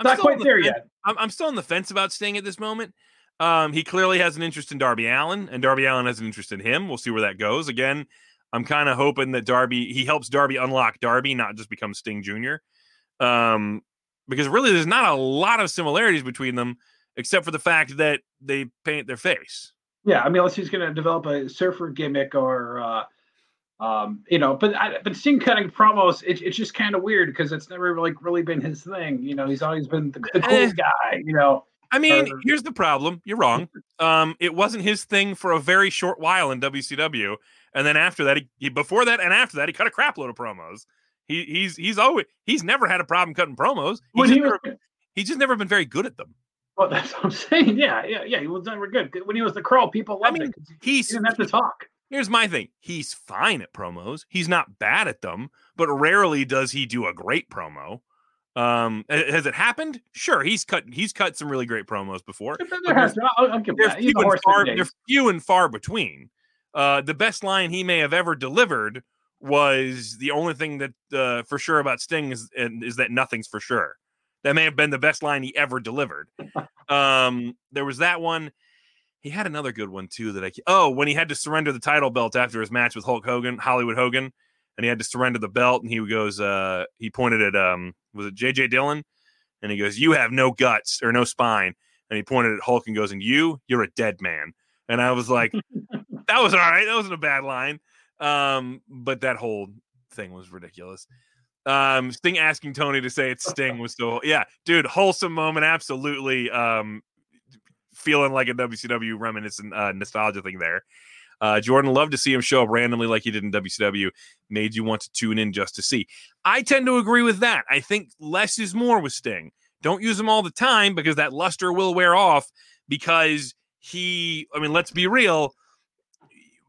I'm Not quite the there yet. I'm, I'm still on the fence about Sting at this moment. Um, he clearly has an interest in Darby Allin, and Darby Allin has an interest in him. We'll see where that goes. Again, I'm kind of hoping that Darby he helps Darby unlock Darby, not just become Sting Jr. Um, because really, there's not a lot of similarities between them, except for the fact that they paint their face. Yeah, I mean, unless he's going to develop a surfer gimmick or, uh, um, you know, but I, but Sting cutting promos, it, it's just kind of weird because it's never like really been his thing. You know, he's always been the, the cool Eh. guy. You know, I mean, here's the problem. You're wrong. Um, it wasn't his thing for a very short while in WCW, and then after that, he, before that and after that, he cut a crap load of promos. He he's he's always he's never had a problem cutting promos. He's just, he was, never, he's just never been very good at them. well, *laughs* that's what I'm saying. Yeah, yeah, yeah. He was never good when he was the crow. People I loved mean, it. He's He didn't have to talk. here's my thing. He's fine at promos. He's not bad at them, but rarely does he do a great promo. Um, has it happened? Sure, he's cut he's cut some really great promos before. But there has I'll, I'll give they're that. Few, and far, they're few and far between. Uh, the best line he may have ever delivered was the only thing that uh, for sure about Sting is and is that nothing's for sure. That may have been the best line he ever delivered. *laughs* um, there was that one. He had another good one too that I oh when he had to surrender the title belt after his match with Hulk Hogan, Hollywood Hogan, and he had to surrender the belt, and he goes uh he pointed at um was it JJ Dillon, and he goes you have no guts or no spine, and he pointed at Hulk and goes and you you're a dead man, and I was like *laughs* that was all right, that wasn't a bad line, um but that whole thing was ridiculous. Um, Sting asking Tony to say it's Sting was so yeah, dude, wholesome moment, absolutely. Um, feeling like a WCW reminiscent uh, nostalgia thing there. Uh, Jordan loved to see him show up randomly like he did in WCW. Made you want to tune in just to see. I tend to agree with that. I think less is more with Sting. Don't use him all the time because that luster will wear off. Because he, I mean, let's be real.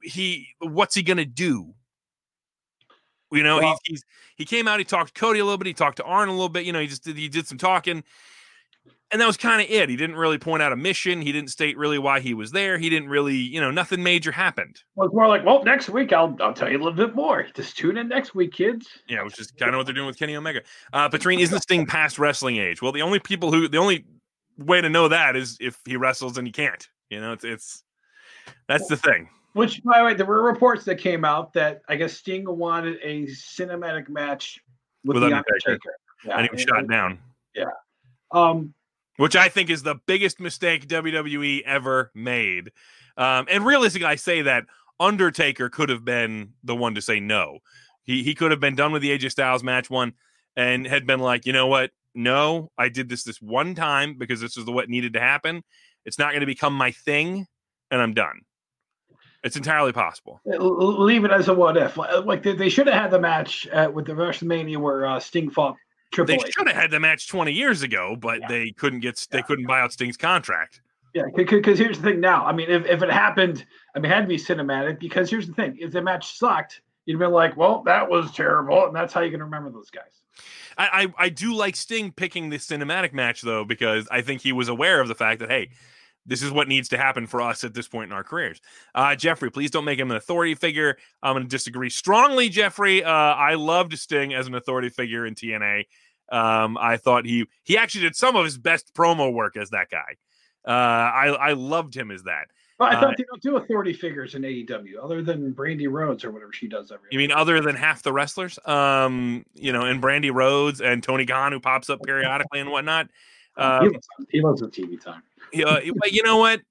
He, what's he gonna do? You know, Well- he's, he's he came out. He talked to Cody a little bit. He talked to Arn a little bit. You know, he just did he did some talking, and that was kind of it. He didn't really point out a mission. He didn't state really why he was there. He didn't really, you know, nothing major happened. Well, it's more like, well, next week I'll I'll tell you a little bit more. Just tune in next week, kids. Yeah, which is kind of what they're doing with Kenny Omega. Uh, Patrine, isn't Sting past wrestling age? Well, the only people who the only way to know that is if he wrestles and he can't. You know, it's it's that's the thing. Which, by the way, there were reports that came out that I guess Sting wanted a cinematic match with, With the Undertaker. Undertaker. Yeah, and he was shot down, Yeah. Um, which I think is the biggest mistake WWE ever made. Um, and realistically, I say that Undertaker could have been the one to say no. He he could have been done with the AJ Styles match one and had been like, you know what? No, I did this this one time because this is the what needed to happen. It's not going to become my thing, and I'm done. It's entirely possible. leave it as a what if. Like they should have had the match uh, with the WrestleMania where uh, Sting fought Triple They H. should have had the match 20 years ago, but Yeah. they couldn't get they Yeah. couldn't buy out Sting's contract. Yeah, because here's the thing now. I mean, if, if it happened, I mean, it had to be cinematic because here's the thing: if the match sucked, you'd be like, well, that was terrible, and that's how you can remember those guys. I, I, I do like Sting picking the cinematic match though because I think he was aware of the fact that hey, this is what needs to happen for us at this point in our careers. Uh, Jeffrey, please don't make him an authority figure. I'm going to disagree strongly, Jeffrey. Uh, I loved Sting as an authority figure in TNA. Um, I thought he he actually did some of his best promo work as that guy. Uh, I I loved him as that. Well, I thought uh, they don't do authority figures in AEW other than Brandi Rhodes or whatever she does every. You mean other than half the wrestlers? Um, you know, and Brandi Rhodes and Tony Khan who pops up *laughs* periodically and whatnot. Uh, he, loves, he loves the TV time. Yeah, but you know what?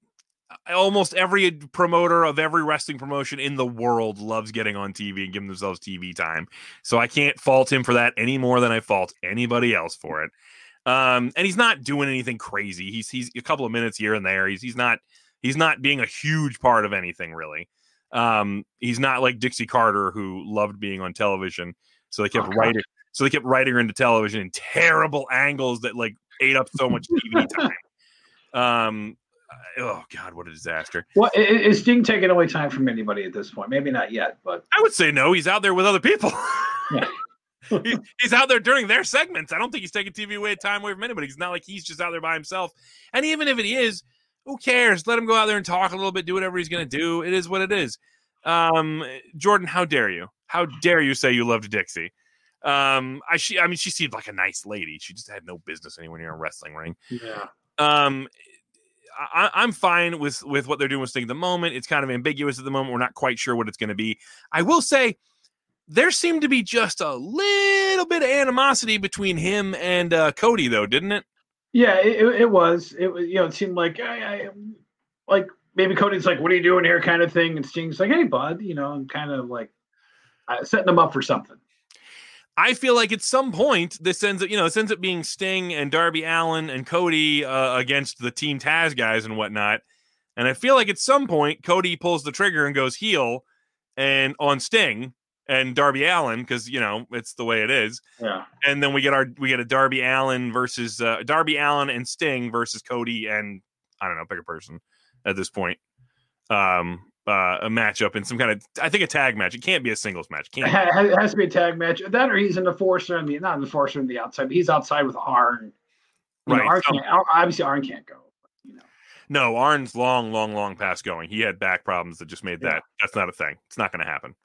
Almost every promoter of every wrestling promotion in the world loves getting on TV and giving themselves TV time. So I can't fault him for that any more than I fault anybody else for it. Um, and he's not doing anything crazy. He's he's a couple of minutes here and there. He's he's not he's not being a huge part of anything really. Um, he's not like Dixie Carter who loved being on television, so they kept oh, writing. So they kept writing her into television in terrible angles that like ate up so much TV time. Um, oh God, what a disaster! Well, is Sting taking away time from anybody at this point? Maybe not yet, but I would say no. He's out there with other people. *laughs* Yeah. he's out there during their segments. I don't think he's taking TV away time away from anybody. It's not like he's just out there by himself. And even if it is, who cares? Let him go out there and talk a little bit, do whatever he's going to do. It is what it is. Um, Jordan, how dare you? How dare you say you loved Dixie? Um, I she, I mean, she seemed like a nice lady. She just had no business anywhere near a wrestling ring. Yeah. Um, I, am fine with with what they're doing with Sting at the moment. It's kind of ambiguous at the moment. We're not quite sure what it's going to be. I will say there seemed to be just a little bit of animosity between him and uh, Cody, though, didn't it? Yeah, it, it was. It was. You know, it seemed like I, I, like maybe Cody's like, "What are you doing here?" kind of thing, and Sting's like, "Hey, bud," you know, and kind of like uh, setting them up for something. I feel like at some point this ends up, you know, this ends up being Sting and Darby Allin and Cody uh, against the Team Taz guys and whatnot. And I feel like at some point Cody pulls the trigger and goes heel and on Sting and Darby Allin because you know it's the way it is. Yeah. And then we get our we get a Darby Allin versus uh, Darby Allin and Sting versus Cody and I don't know pick a person at this point. Um, uh, a matchup in some kind of I think a tag match. It can't be a singles match. *laughs* It, can't it has to be a tag match. That or he's an enforcer on the not an enforcer on the outside, but he's outside with Arn. You right. Know, Arn can't, obviously Arn can't go. You know. No, Arn's long, long, long past going. He had back problems that just made that. That's not a thing. It's not going to happen.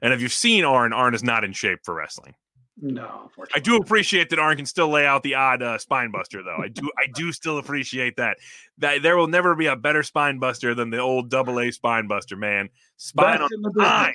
And if you've seen Arn, Arn is not in shape for wrestling. No, I do appreciate that Arn can still lay out the odd uh, spine buster, though. I do, I do still appreciate that. That there will never be a better spine buster than the old double A spine buster, man. Spine best on spine.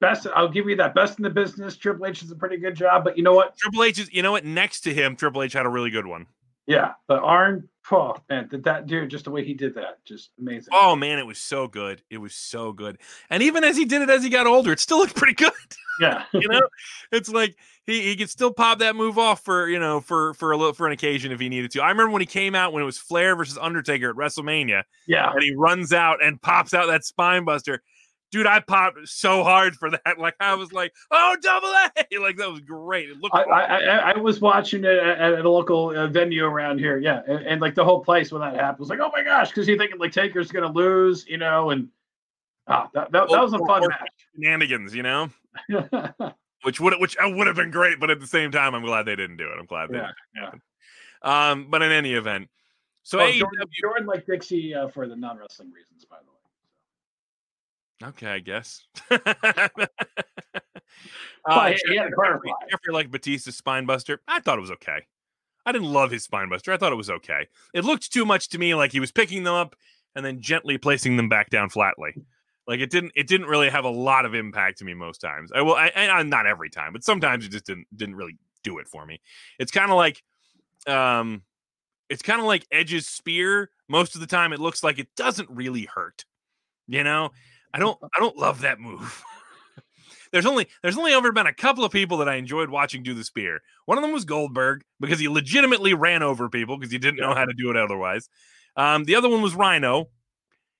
Best, I'll give you that. Best in the business. Triple H is a pretty good job, but you know what? Triple H is, you know what? Next to him, Triple H had a really good one. Yeah, but Arn, oh man, did that dude just the way he did that, just amazing. Oh man, it was so good. It was so good. And even as he did it as he got older, it still looked *laughs* pretty good. Yeah, you know, it's like he, he could still pop that move off for you know for for a little for an occasion if he needed to. I remember when he came out when it was Flair versus Undertaker at WrestleMania. Yeah, and he runs out and pops out that spine buster dude, I popped so hard for that. *laughs* Like I was like, oh, double A, *laughs* like that was great. It looked. I, I, I, was watching it at, at a local uh, venue around here, yeah, and, and, like the whole place when that happened was like, oh my gosh, because you're thinking like Taker's gonna lose, you know, and ah, that, that, that was a fun match. Shenanigans, you know. *laughs* which would which uh, would have been great, but at the same time, I'm glad they didn't do it. I'm glad they yeah, yeah. Um, but in any event, so well, AEW, Jordan, Jordan like Dixie uh, for the non wrestling reasons, by the way. Okay, I guess. *laughs* uh, he, had Jeffrey, Jeffrey like Batista's spine buster. I thought it was okay. I didn't love his spine buster. I thought it was okay. It looked too much to me like he was picking them up and then gently placing them back down flatly. Like it didn't. It didn't really have a lot of impact to me most times. I will. I, I not every time, but sometimes it just didn't didn't really do it for me. It's kind of like, um, it's kind of like Edge's spear. Most of the time, it looks like it doesn't really hurt. You know, I don't I don't love that move. *laughs* there's only there's only ever been a couple of people that I enjoyed watching do the spear. One of them was Goldberg because he legitimately ran over people because he didn't yeah. know how to do it otherwise. Um, the other one was Rhino.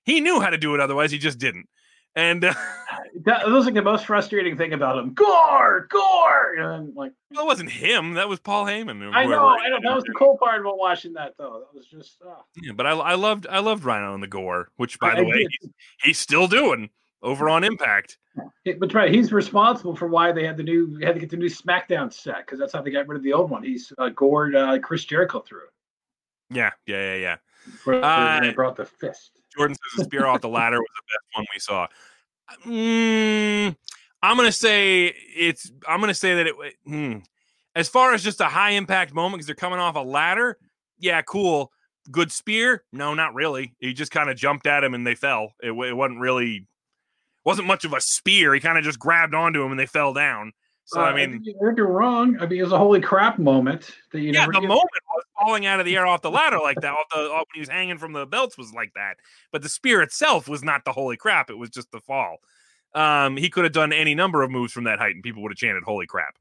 He knew how to do it otherwise, he just didn't. And uh, *laughs* that, was like the most frustrating thing about him. Gore, gore. And like, well, it wasn't him. That was Paul Heyman. I know. I know. That was the *laughs* cool part about watching that, though. That was just. Oh. Yeah, but I, I loved I loved Rhino and the gore, which by I, the I way he's, he's, still doing. over on Impact. But right, he's responsible for why they had the new had to get the new SmackDown set because that's how they got rid of the old one. He's uh, gored uh, Chris Jericho through it. Yeah, yeah, yeah, yeah. Where uh, they brought the fist. Jordan says the spear off the ladder was the best one we saw. Mm, I'm gonna say it's. I'm gonna say that it. Hmm, as far as just a high impact moment because they're coming off a ladder, yeah, cool. Good spear? No, not really. He just kind of jumped at him and they fell. It, it wasn't really wasn't much of a spear. He kind of just grabbed onto him and they fell down. So uh, I mean, you're wrong. I mean, it was a holy crap moment that you. Yeah, the moment was falling out of the air off the ladder like that. Off the off, when he was hanging from the belts was like that. But the spear itself was not the holy crap. It was just the fall. Um, he could have done any number of moves from that height, and people would have chanted "Holy crap!"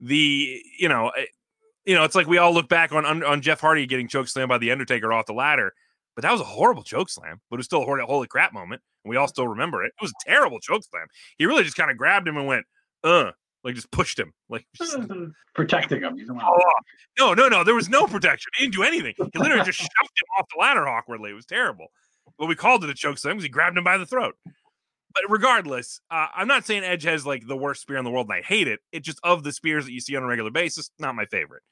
The you know, eh, you know, it's like we all look back on on Jeff Hardy getting choke slammed by the Undertaker off the ladder, but that was a horrible choke slam. But it was still a holy crap moment, and we all still remember it. It was a terrible choke slam. He really just kind of grabbed him and went, "Uh." Like just pushed him, like just, *laughs* protecting him. Oh, no, no, no. There was no protection. He didn't do anything. He literally just shoved him off the ladder awkwardly. It was terrible. But we called it a choke slam because he grabbed him by the throat. But regardless, uh, I'm not saying Edge has like the worst spear in the world and I hate it. It just of the spears that you see on a regular basis, not my favorite.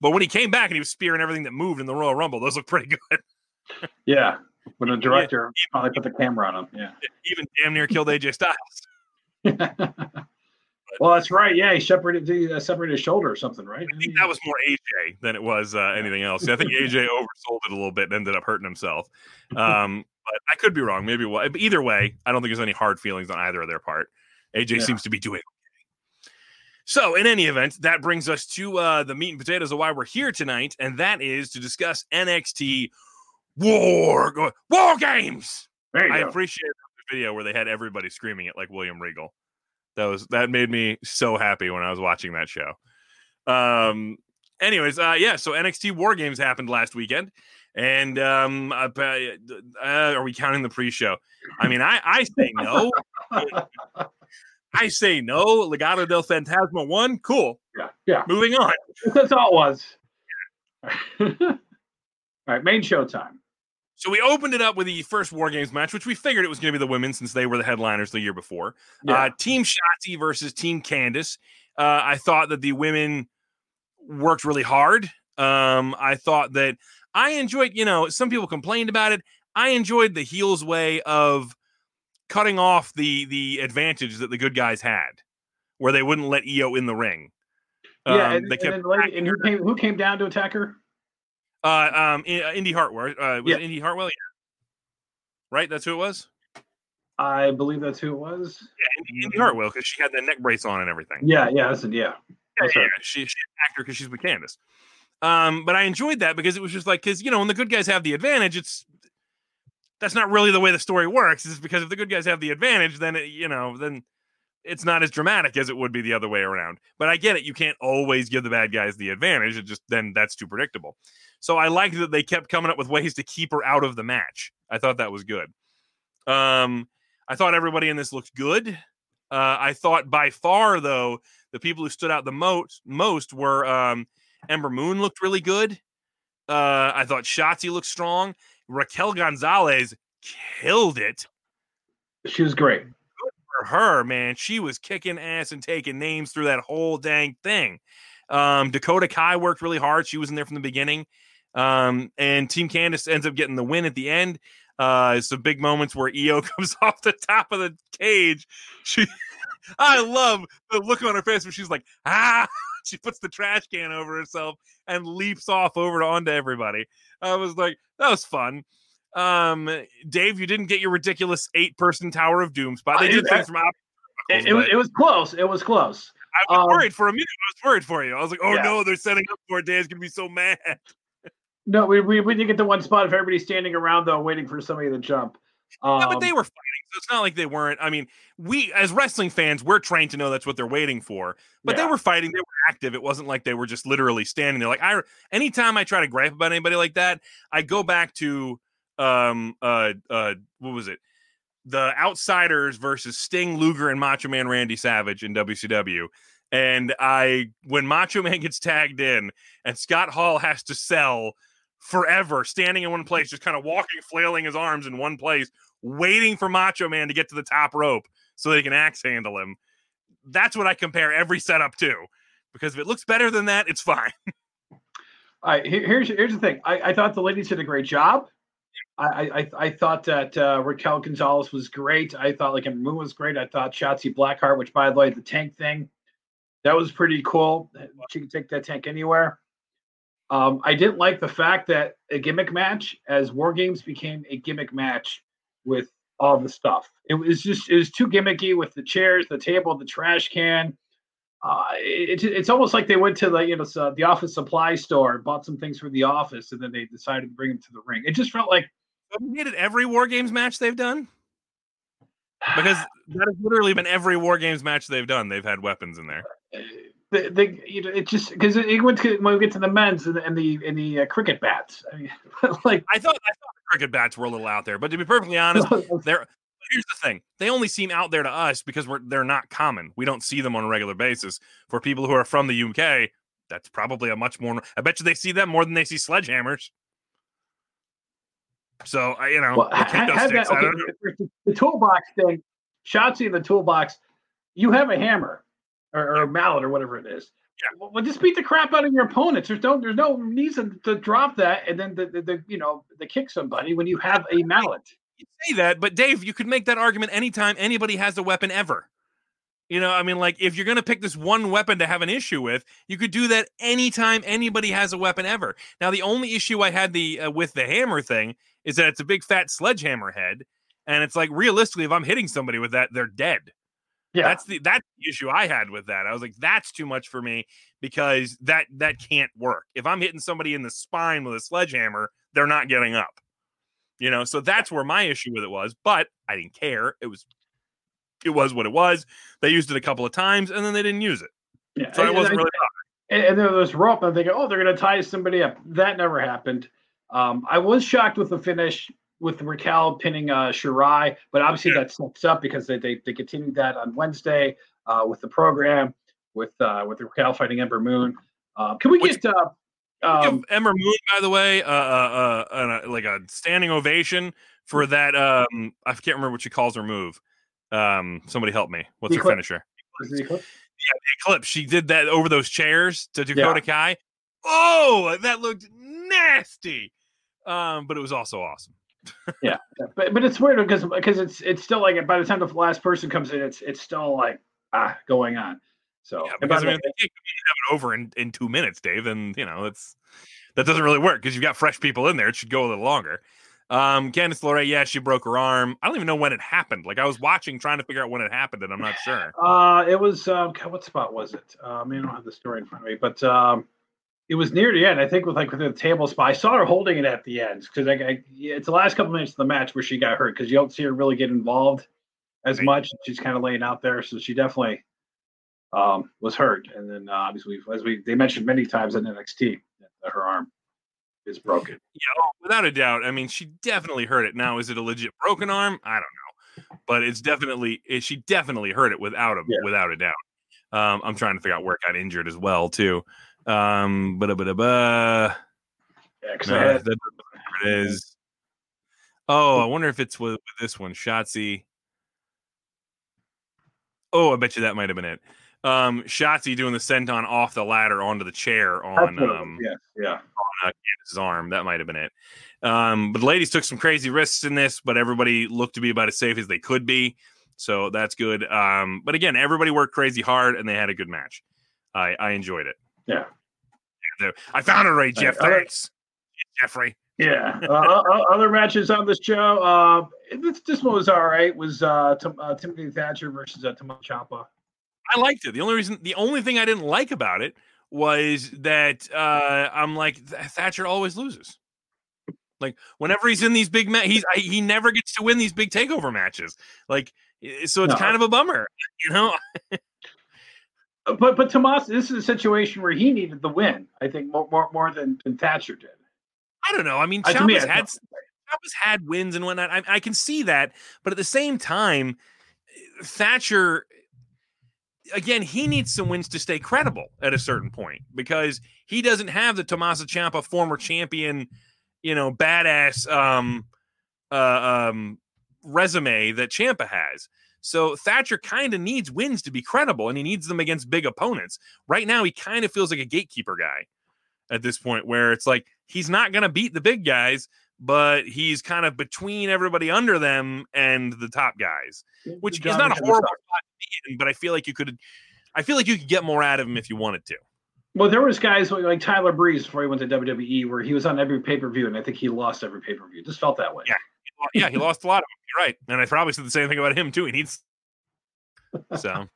But when he came back and he was spearing everything that moved in the Royal Rumble, those look pretty good. *laughs* yeah, when the director yeah, finally put the camera on him. Yeah, even damn near killed AJ Styles. *laughs* well, that's right. Yeah, he separated the uh, separated his shoulder or something, right? I think that was more AJ than it was uh, anything else. I think AJ oversold it a little bit and ended up hurting himself. Um, but I could be wrong. Maybe well, either way, I don't think there's any hard feelings on either of their part. AJ yeah. seems to be doing. So, in any event, that brings us to uh, the meat and potatoes of why we're here tonight, and that is to discuss NXT War War Games. I go. appreciate the video where they had everybody screaming it like William Regal. That was that made me so happy when I was watching that show. Um. Anyways, uh, yeah. So NXT War Games happened last weekend. And um, uh, uh, are we counting the pre-show? I mean, I I say no. I say no. Legado del Fantasma won, cool. Yeah, yeah. Moving on. That's all it was. *laughs* all right, main show time. So we opened it up with the first War Games match, which we figured it was going to be the women since they were the headliners the year before. Yeah. Uh, Team Shotzi versus Team Candice. Uh, I thought that the women worked really hard. Um, I thought that I enjoyed, you know, some people complained about it. I enjoyed the heels way of cutting off the the advantage that the good guys had, where they wouldn't let Io in the ring. Yeah, um, and, they kept and, then, and who came who came down to attack her? Uh, um, uh, Indi Hartwell. Uh, was yeah. Indi Hartwell? Yeah. Right, that's who it was. I believe that's who it was. Yeah, Indi, Indi Hartwell because she had the neck brace on and everything. Yeah, yeah, that's, yeah. Yeah, yeah, she, she's an actor because she's with Candice. Um, but I enjoyed that because it was just like because you know when the good guys have the advantage, it's that's not really the way the story works. Is because if the good guys have the advantage, then it, you know then it's not as dramatic as it would be the other way around. But I get it; you can't always give the bad guys the advantage. It just then that's too predictable. So I liked that they kept coming up with ways to keep her out of the match. I thought that was good. Um, I thought everybody in this looked good. Uh, I thought by far though the people who stood out the most most were um, Ember Moon looked really good. Uh, I thought Shotzi looked strong. Raquel Gonzalez killed it. She was great. Good for her, man. She was kicking ass and taking names through that whole dang thing. Um, Dakota Kai worked really hard. She was in there from the beginning. Um, and Team Candice ends up getting the win at the end. Uh, some big moments where Io *laughs* comes off the top of the cage. She, *laughs* I love the look on her face when she's like, ah, *laughs* she puts the trash can over herself and leaps off over to onto everybody. I was like, that was fun. Um, Dave, you didn't get your ridiculous eight person Tower of Doom spot. They did things from out. It, it, was, it was close. It was close. I was um, worried for a minute. I was worried for you. I was like, oh yeah. no, they're setting up for it. Dave's gonna be so mad. No, we, we, we did get the one spot of everybody standing around though, waiting for somebody to jump. Um, yeah, but they were fighting, so it's not like they weren't. I mean, we as wrestling fans, we're trained to know that's what they're waiting for. But yeah. they were fighting, they were active. It wasn't like they were just literally standing there. Like I, anytime I try to gripe about anybody like that, I go back to um uh uh what was it? The Outsiders versus Sting, Luger, and Macho Man Randy Savage in WCW. And I, when Macho Man gets tagged in, and Scott Hall has to sell forever, standing in one place, just kind of walking, flailing his arms in one place, waiting for Macho Man to get to the top rope so they can axe handle him. That's what I compare every setup to. Because if it looks better than that, it's fine. *laughs* All right, here's here's the thing. I, I thought the ladies did a great job. I I, I thought that uh, Raquel Gonzalez was great. I thought like Moon was great. I thought Shotzi Blackheart, which by the way, the tank thing, that was pretty cool. She can take that tank anywhere. Um, I didn't like the fact that a gimmick match, as War Games became a gimmick match with all the stuff. It was just it was too gimmicky with the chairs, the table, the trash can uh, it, it's almost like they went to the you know the office supply store and bought some things for the office, and then they decided to bring them to the ring. It just felt like they did every War Games match they've done *sighs* because that has literally been every War Games match they've done. They've had weapons in there. They, they you know, it just because it went to when we get to the men's and, and the and the uh, cricket bats. I mean, *laughs* like I thought, I thought the cricket bats were a little out there, but to be perfectly honest, *laughs* they're here's the thing they only seem out there to us because we're they're not common. We don't see them on a regular basis. For people who are from the uk that's probably a much more i bet you they see them more than they see sledgehammers. So you know, well, have that, okay, the, the, toolbox thing Shotzi in the toolbox you have a hammer or, or a mallet or whatever it is yeah. Well, just beat the crap out of your opponents. There's no, there's no reason to drop that and then the, the, the you know, the kick somebody when you have a mallet you say that, but Dave, you could make that argument anytime anybody has a weapon ever. You know, I mean, like if you're going to pick this one weapon to have an issue with, you could do that anytime anybody has a weapon ever. Now, the only issue I had the uh, with the hammer thing is that it's a big fat sledgehammer head, and it's like realistically, if I'm hitting somebody with that, they're dead. Yeah, that's the that's the issue I had with that. I was like, that's too much for me because that that can't work. If I'm hitting somebody in the spine with a sledgehammer, they're not getting up. You know, so that's where my issue with it was, but I didn't care. It was it was what it was. They used it a couple of times and then they didn't use it. Yeah, so I wasn't really and, and there was rope. I'm thinking, oh, they're going to tie somebody up. That never happened. Um, I was shocked with the finish with Raquel pinning uh, Shirai, but obviously yeah. that sets up because they, they, they continued that on Wednesday uh, with the program with uh, with Raquel fighting Ember Moon. Uh, can we Which, get uh, um, Ember Moon, by the way, uh, uh, uh, uh, like a standing ovation for that. Um, I can't remember what she calls her move. Um, somebody help me. What's her finisher? Yeah, the eclipse. She did that over those chairs to Dakota yeah. Kai. Oh, that looked nasty. Um, but it was also awesome. Yeah, but but it's weird because because it's it's still like by the time the last person comes in, it's it's still like ah going on. So yeah, because I mean, they can't have it over in, in two minutes, Dave, and you know it's that doesn't really work because you've got fresh people in there. It should go a little longer. Um, Candice LeRae, yeah, she broke her arm. I don't even know when it happened. Like I was watching, trying to figure out when it happened, and I'm not sure. Uh, it was um, what spot was it? Uh, I mean, I don't have the story in front of me, but um, it was near the end. I think with like with the table spot. I saw her holding it at the end because it's the last couple minutes of the match where she got hurt because you don't see her really get involved as right. much. She's kind of laying out there, so she definitely um, was hurt, and then uh, obviously, as we they mentioned many times in NXT, that her arm is broken. Yeah, oh, without a doubt. I mean, she definitely hurt it. Now, is it a legit broken arm? I don't know, but it's definitely it, she definitely hurt it without a yeah. without a doubt. Um, I'm trying to figure out where it got injured as well too. Um, but but yeah, no, had, that, *laughs* is. Oh, I wonder if it's with, with this one, Shotzi. Oh, I bet you that might have been it um Shotzi doing the senton off the ladder onto the chair on um yeah yeah on uh, Candice's arm. That might have been it. Um, but the ladies took some crazy risks in this, but everybody looked to be about as safe as they could be. So that's good. Um, but again, everybody worked crazy hard and they had a good match. I I enjoyed it. Yeah. I found it right, Jeff. Right. Thanks, Jeffrey. Yeah. uh, other matches on this show. Uh, this, this one was all right. Was uh, Tim, uh Timothy Thatcher versus uh, Tommaso Ciampa. I liked it. The only reason, the only thing I didn't like about it was that uh, I'm like Thatcher always loses. Like whenever he's in these big matches, he's I, he never gets to win these big takeover matches. Like so, it's no. kind of a bummer, you know. *laughs* Uh, but but Tomas, this is a situation where he needed the win. I think more more, more than, than Thatcher did. I don't know. I mean, Ciampa's had Ciampa's had wins and whatnot. I, I can see that, but at the same time, Thatcher again, he needs some wins to stay credible at a certain point because he doesn't have the Tommaso Ciampa former champion you know, badass um, uh, um, resume that Ciampa has. So Thatcher kind of needs wins to be credible, and he needs them against big opponents. Right now, he kind of feels like a gatekeeper guy at this point, where it's like he's not going to beat the big guys, but he's kind of between everybody under them and the top guys, which is not a horrible spot to be in. But I feel like you could, I feel like you could get more out of him if you wanted to. Well, there was guys like, like Tyler Breeze before he went to WWE, where he was on every pay per view, and I think he lost every pay per view. Just felt that way. Yeah, yeah, he lost a lot of them. You're right, and I probably said the same thing about him too. He needs *laughs* so,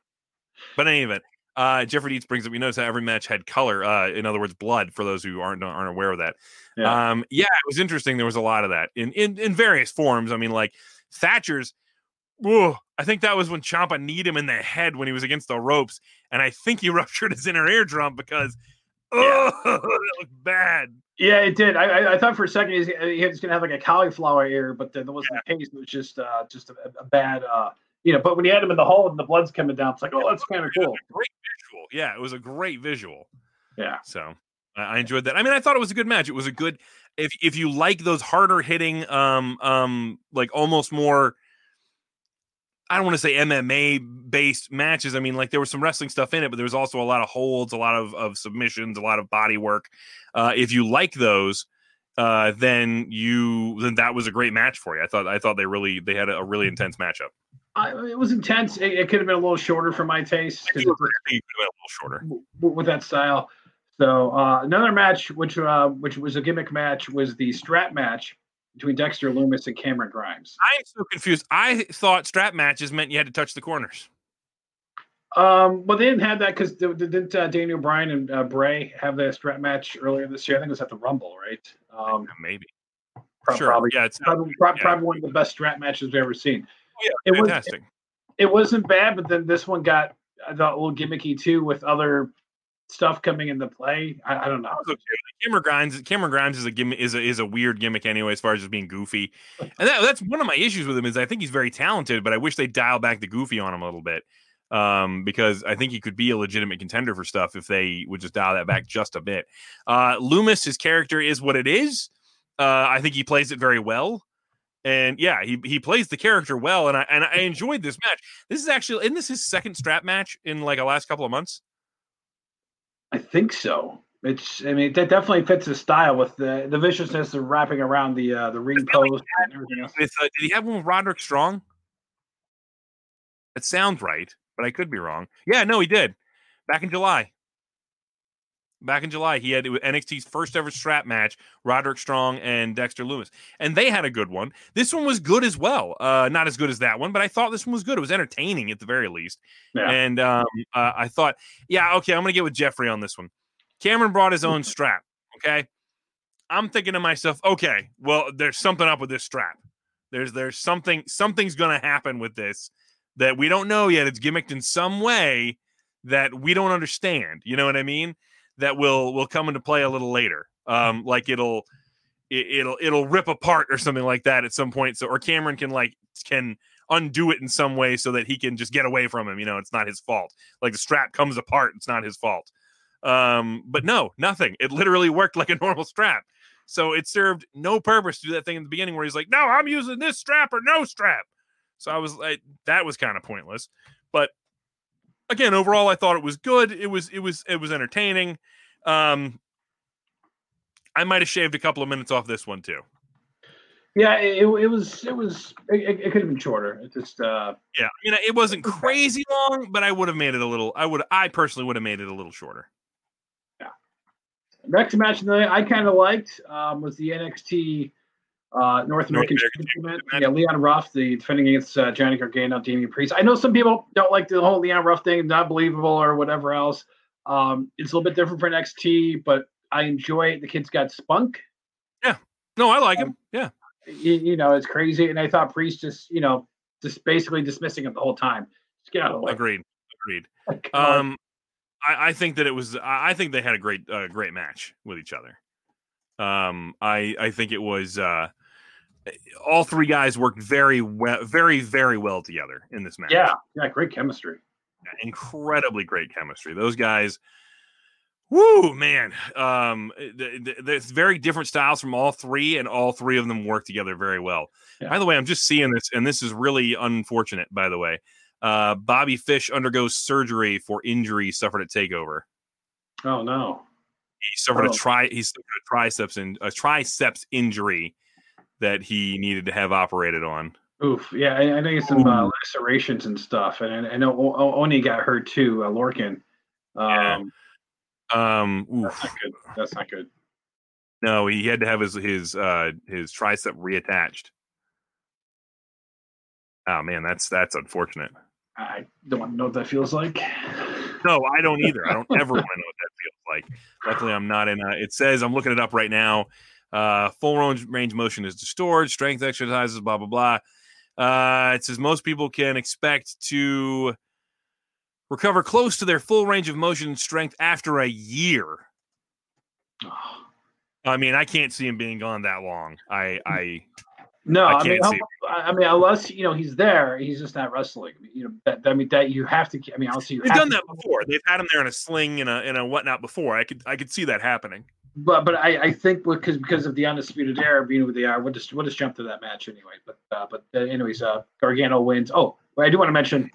but in any event, uh, Jeffrey Dietz brings up. You notice how every match had color. Uh, in other words, blood. For those who aren't aren't aware of that, yeah. Um, yeah, it was interesting. There was a lot of that in in in various forms. I mean, like Thatcher's. Whoa, I think that was when Ciampa kneed him in the head when he was against the ropes, and I think he *laughs* ruptured his inner eardrum because oh, *laughs* that looked bad. Yeah, it did. I, I, I thought for a second he's, he was gonna have like a cauliflower ear, but then that wasn't yeah. the case. It was just uh, just a, a bad, uh, you know. But when he had him in the hole and the blood's coming down, it's like, oh, that's kind of cool. Great visual. Yeah, it was a great visual. Yeah. So I enjoyed that. I mean, I thought it was a good match. It was a good. If if you like those harder hitting, um, um, like almost more I don't want to say MMA based matches. I mean, like there was some wrestling stuff in it, but there was also a lot of holds, a lot of, of submissions, a lot of body work. Uh, if you like those, uh, then you then that was a great match for you. I thought I thought they really they had a, a really intense matchup. it was intense. It, it, could have been a little shorter for my taste. It could have been a little shorter with that style. So uh, another match, which uh, which was a gimmick match, was the strap match between Dexter Lumis and Cameron Grimes. I'm so confused. I thought strap matches meant you had to touch the corners. Um, well, they didn't have that because didn't uh, Daniel Bryan and uh, Bray have the strap match earlier this year? I think it was at the Rumble, right? Um, Maybe. Pro- sure. Probably, yeah, it's probably, probably, yeah. probably, one of the best strap matches we've ever seen. Oh, yeah, it fantastic. Was, it, it, wasn't bad, but then this one got I thought a little gimmicky too with other stuff coming into play. I, I don't know. Okay. Cameron Grimes, Cameron Grimes is a gimmick, is a is a weird gimmick anyway, as far as just being goofy. *laughs* And that, that's one of my issues with him is I think he's very talented, but I wish they dial back the goofy on him a little bit. Um, because I think he could be a legitimate contender for stuff if they would just dial that back just a bit. Uh, Lumis, his character is what it is. Uh, I think he plays it very well. And yeah, he, he plays the character well, and I and I *laughs* enjoyed this match. This is actually, isn't this his second strap match in like a last couple of months? I think so. It's. I mean, that definitely fits his style with the the viciousness of wrapping around the uh, the ring post and everything else. With, uh, did he have one with Roderick Strong? It sounds right, but I could be wrong. Yeah, no, he did. Back in July. Back in July, he had it NXT's first ever strap match, Roderick Strong and Dexter Lumis. And they had a good one. This one was good as well. Uh, not as good as that one, but I thought this one was good. It was entertaining at the very least. Yeah. And um, uh, I thought, yeah, okay, I'm going to get with Jeffrey on this one. Cameron brought his own strap. Okay. I'm thinking to myself, okay, well, there's something up with this strap. There's there's something something's going to happen with this that we don't know yet. It's gimmicked in some way that we don't understand. You know what I mean? That will will come into play a little later. Um, like it'll it, will it'll rip apart or something like that at some point. So or Cameron can like can undo it in some way so that he can just get away from him. You know, it's not his fault. Like the strap comes apart, it's not his fault. Um, but no, nothing. It literally worked *laughs* like a normal strap. So it served no purpose to do that thing in the beginning where he's like, "No, I'm using this strap or no strap." So I was like, that was kind of pointless. But again, overall, I thought it was good. It was it was it was entertaining. Um, I might have shaved a couple of minutes off this one too. Yeah, it, it was it was it, it could have been shorter. It just uh yeah, I mean it wasn't crazy long, but I would have made it a little. I would I personally would have made it a little shorter. Yeah. Next match that I kind of liked um, was the NXT uh, North American, North American Yeah, Leon Ruff, the defending against uh, Johnny Gargano, Damian Priest. I know some people don't like the whole Leon Ruff thing, not believable or whatever else. Um, it's a little bit different for NXT, but I enjoy it. The kid's got spunk. Yeah. No, I like um, him. Yeah. You, you, know, it's crazy. And I thought Priest just, you know, just basically dismissing him the whole time. Just get out of the way. Agreed. Agreed. *laughs* um, I, I, think that it was, I think they had a great, uh, great match with each other. Um, I, I think it was, uh, all three guys worked very well, very, very well together in this match. Yeah, yeah, great chemistry. incredibly great chemistry. Those guys, Woo, man. Um, there's very different styles from all three, and all three of them work together very well. Yeah. By the way, I'm just seeing this, and this is really unfortunate, by the way. Uh, Bobby Fish undergoes surgery for injury suffered at Takeover. Oh no! He suffered oh. a tri he suffered a triceps and a triceps injury that he needed to have operated on. Oof! Yeah, I, I know some uh, lacerations and stuff, and I, I know o- Oney got hurt too. Uh, Lorcan. Um, yeah. Um, that's not good. That's not good. No, he had to have his his uh his tricep reattached. Oh man, that's that's unfortunate. I don't want to know what that feels like. No, I don't either. I don't ever want to know what that feels like. Luckily, I'm not in. A, it says I'm looking it up right now. Uh, full range range motion is restored. Strength exercises, blah blah blah. Uh, it says most people can expect to recover close to their full range of motion and strength after a year. I mean, I can't see him being gone that long. I, I no, I, I mean, I mean, unless you know he's there, he's just not wrestling. You know, that, I mean, that you have to. I mean, I'll see. They've done that before. They've had him there in a sling and a and a whatnot before. I could I could see that happening. But but I, I think because because of the undisputed era being who they are, we'll just we'll just jump to that match anyway. But uh, but uh, anyways, uh, Gargano wins. Oh, I do want to mention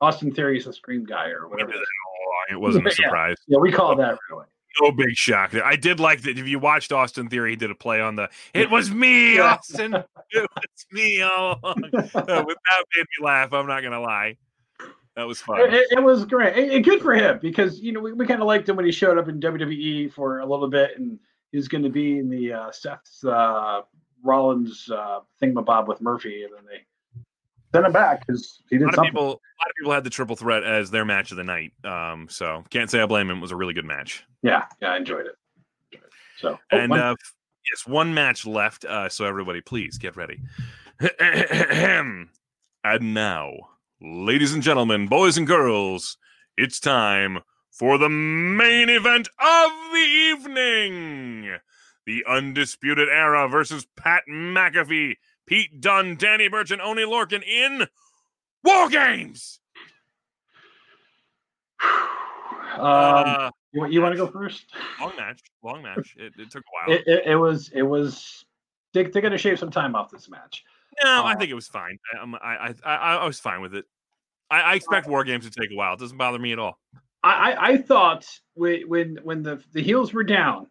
Austin Theory is a scream guy or whatever. It wasn't a *laughs* surprise. yeah, yeah, we call that really no big shock there. I did like that. If you watched Austin Theory, he did a play on the "It was me, Austin. it was me all along." *laughs* uh, that made me laugh. I'm not gonna lie. That was fun. It, it was great. It, good for him because you know we, we kind of liked him when he showed up in WWE for a little bit, and he was going to be in the uh, Seth uh, Rollins uh, thingamabob with Murphy, and then they sent him back because he did a lot something. Of people, a lot of people had the triple threat as their match of the night. Um, so can't say I blame him. It was a really good match. Yeah, yeah, I enjoyed it. So oh, and one. Uh, yes, one match left. Uh, so everybody, please get ready. *clears throat* and now, ladies and gentlemen, boys and girls, it's time for the main event of the evening. The Undisputed Era versus Pat McAfee Pete Dunne, Danny Burch, and Oney Lorcan in War Games. *sighs* Um, uh, you, you want to go first? Long match, long match. *laughs* It, it took a while. It, it, it, was it was they, they're going to shave some time off this match. No, uh, I think it was fine. I, I I I was fine with it. I, I expect war games to take a while. It doesn't bother me at all. I, I thought when when the the heels were down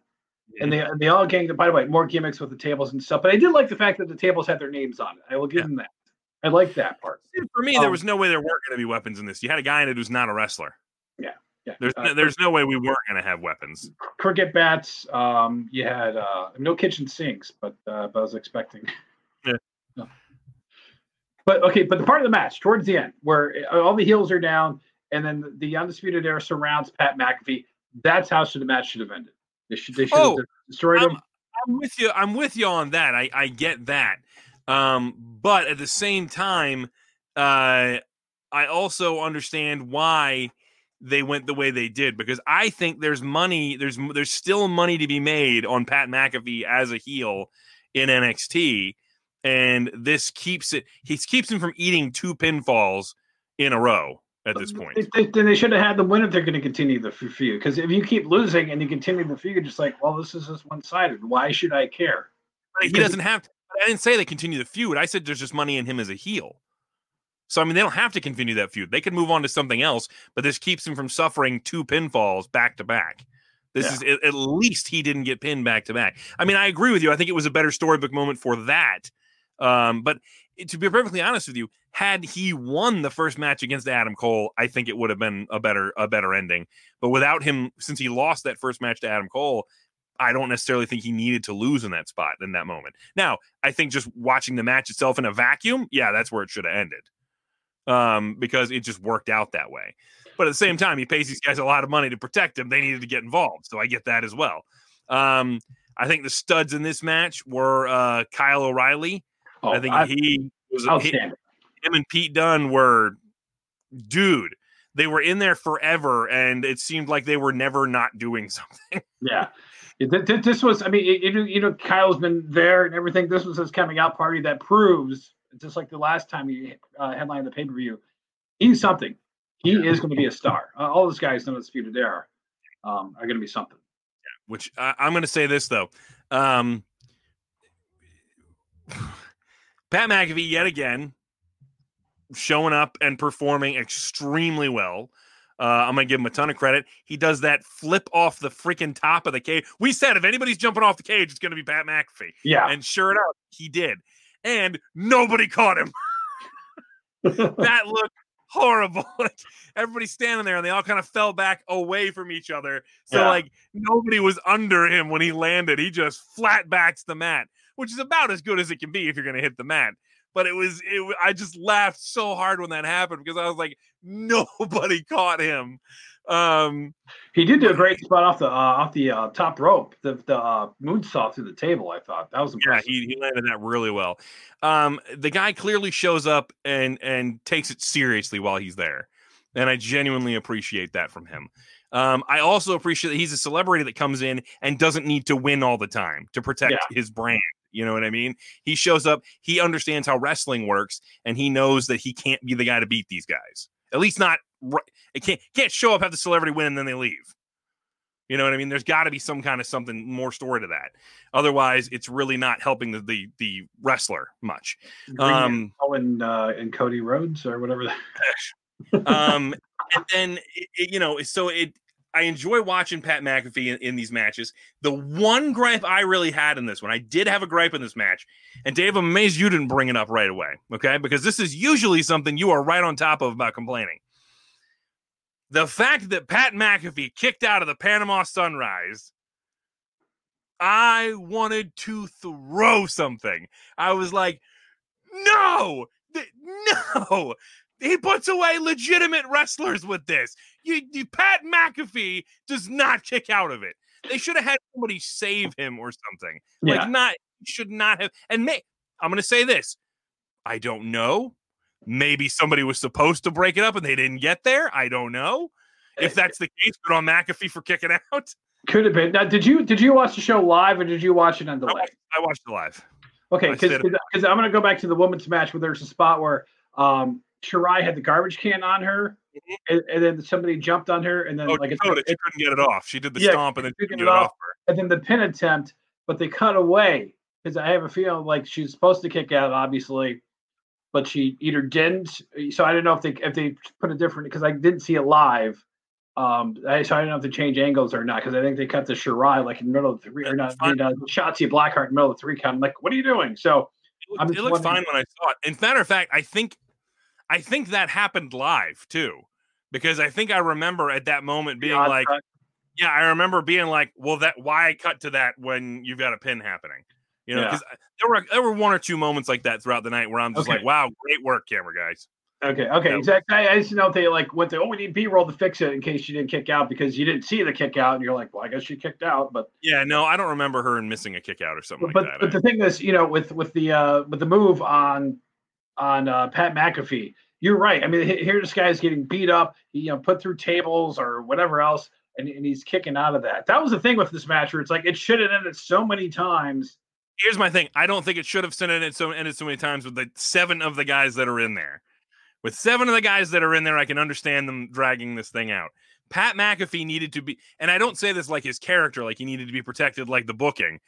and they they all gang. By the way, more gimmicks with the tables and stuff. But I did like the fact that the tables had their names on it. I will give yeah. them that. I like that part. For me, um, there was no way there weren't going to be weapons in this. You had a guy in it who's not a wrestler. Yeah, yeah. There's uh, no, there's no way we weren't going to have weapons. Cricket bats. Um, you had uh, no kitchen sinks, but uh, but I was expecting. Yeah. *laughs* no. But okay, but the part of the match towards the end where uh, all the heels are down, and then the, the undisputed era surrounds Pat McAfee. That's how should the match should have ended. They should, they should oh, destroyed I'm, him. I'm with you. I'm with you on that. I, I get that. Um, but at the same time, uh, I also understand why they went the way they did because I think there's money. There's there's still money to be made on Pat McAfee as a heel in NXT, and this keeps it. He keeps him from eating two pinfalls in a row at this point. Then they should have had the win if they're going to continue the feud. Because if you keep losing and you continue the feud, just like, well, this is just one sided. Why should I care? He doesn't have to. I didn't say they continue the feud. I said there's just money in him as a heel. So I mean, they don't have to continue that feud. They could move on to something else, but this keeps him from suffering two pinfalls back to back. This yeah. is at least he didn't get pinned back to back. I mean, I agree with you. I think it was a better storybook moment for that. Um, but to be perfectly honest with you, had he won the first match against Adam Cole, I think it would have been a better a better ending. But without him, since he lost that first match to Adam Cole, I don't necessarily think he needed to lose in that spot in that moment. Now, I think just watching the match itself in a vacuum, yeah, that's where it should have ended. Um, because it just worked out that way. But at the same time, he pays these guys a lot of money to protect him. They needed to get involved. So I get that as well. Um, I think the studs in this match were uh, Kyle O'Reilly Oh, I think I, he was outstanding. Him and Pete Dunne were, dude. They were in there forever, and it seemed like they were never not doing *laughs* something. yeah, this was. I mean, you know, Kyle's been there and everything. This was his coming out party that proves, just like the last time he uh, headlined the pay per view, he's something. He is going to be a star. Uh, all those guys know it's feuded there. um, are going to be something. Yeah. Which I, I'm going to say this though, um, Pat McAfee yet again showing up and performing extremely well. Uh, I'm gonna give him a ton of credit. He does that flip off the freaking top of the cage. We said if anybody's jumping off the cage, it's gonna be Pat McAfee. Yeah, and sure enough, he did, and nobody caught him. *laughs* that looked horrible. *laughs* like everybody's standing there, and they all kind of fell back away from each other. So Yeah. like nobody was under him when he landed. He just flat backs the mat, which is about as good as it can be if you're gonna hit the mat. But it was, it, I just laughed so hard when that happened because I was like, *laughs* nobody caught him. Um, he did do a great spot off the uh, off the uh, top rope, the the uh, moonsault through the table. I thought that was yeah, impressive. he, he landed that really well. Um, the guy clearly shows up and and takes it seriously while he's there, and I genuinely appreciate that from him. Um, I also appreciate that he's a celebrity that comes in and doesn't need to win all the time to protect Yeah. his brand. You know what I mean? He shows up, he understands how wrestling works, and he knows that he can't be the guy to beat these guys. At least not. It can't can't show up have the celebrity win and then they leave. You know what I mean? There's got to be some kind of something more story to that. Otherwise, it's really not helping the the, the wrestler much. Um, oh, and uh, and Cody Rhodes or whatever. Um, and then it, it- you know, so it. I enjoy watching Pat McAfee in, in these matches. The one gripe I really had in this one, I did have a gripe in this match, and Dave, I'm amazed you didn't bring it up right away. Okay, because this is usually something you are right on top of about complaining. The fact that Pat McAfee kicked out of the Panama Sunrise, I wanted to throw something. I was like, no, th- no. He puts away legitimate wrestlers with this. You, you, Pat McAfee does not kick out of it. They should have had somebody save him or something. yeah, Like, not should not have. And may, I'm going to say this: I don't know. Maybe somebody was supposed to break it up and they didn't get there. I don't know. If that's the case, good on McAfee for kicking *laughs* out. could have been. Now, did you did you watch the show live or did you watch it on I delay? watched, I watched it live. Okay, I because I'm going to go back to the women's match where there's a spot where um, Shirai had the garbage can on her, and, and then somebody jumped on her, and then. Oh, like she it- couldn't get it off. She did the Yeah, stomp and then she couldn't get it off. her. and then the pin attempt, but they cut away because I have a feeling like she's supposed to kick out, obviously, but she either didn't. So I don't know if they if they put a different because I didn't see it live. Um, I, so I don't know if they change angles or not because I think they cut the Shirai like in the middle of the three or not, mean, uh, Shotzi Blackheart in the middle of three count. I'm like, what are you doing? So It looked, it looked fine when I saw it. In matter of fact, I think I think that happened live too, because I think I remember at that moment being like, yeah, I remember being like, well, that why I cut to that when you've got a pin happening, you know? Yeah. Because there were there were one or two moments like that throughout the night where I'm just Okay. like, wow, great work, camera guys. Okay, okay, Yeah. exactly. I, I just know they like went to, oh, we need B roll to fix it in case she didn't kick out because you didn't see the kick out, and you're like, well, I guess she kicked out. But Yeah, no, I don't remember her and missing a kick out or something but like that. but the thing is, you know, with with the uh with the move on on uh, Pat McAfee, you're right. I mean, here this guy's getting beat up, you know, put through tables or whatever else, and, and he's kicking out of that. That was the thing with this match where it's like it should have ended so many times. Here's my thing. I don't think it should have it so ended so many times with the seven of the guys that are in there. With seven of the guys that are in there, I can understand them dragging this thing out. Pat McAfee needed to be, and I don't say this like his character, like he needed to be protected like the booking.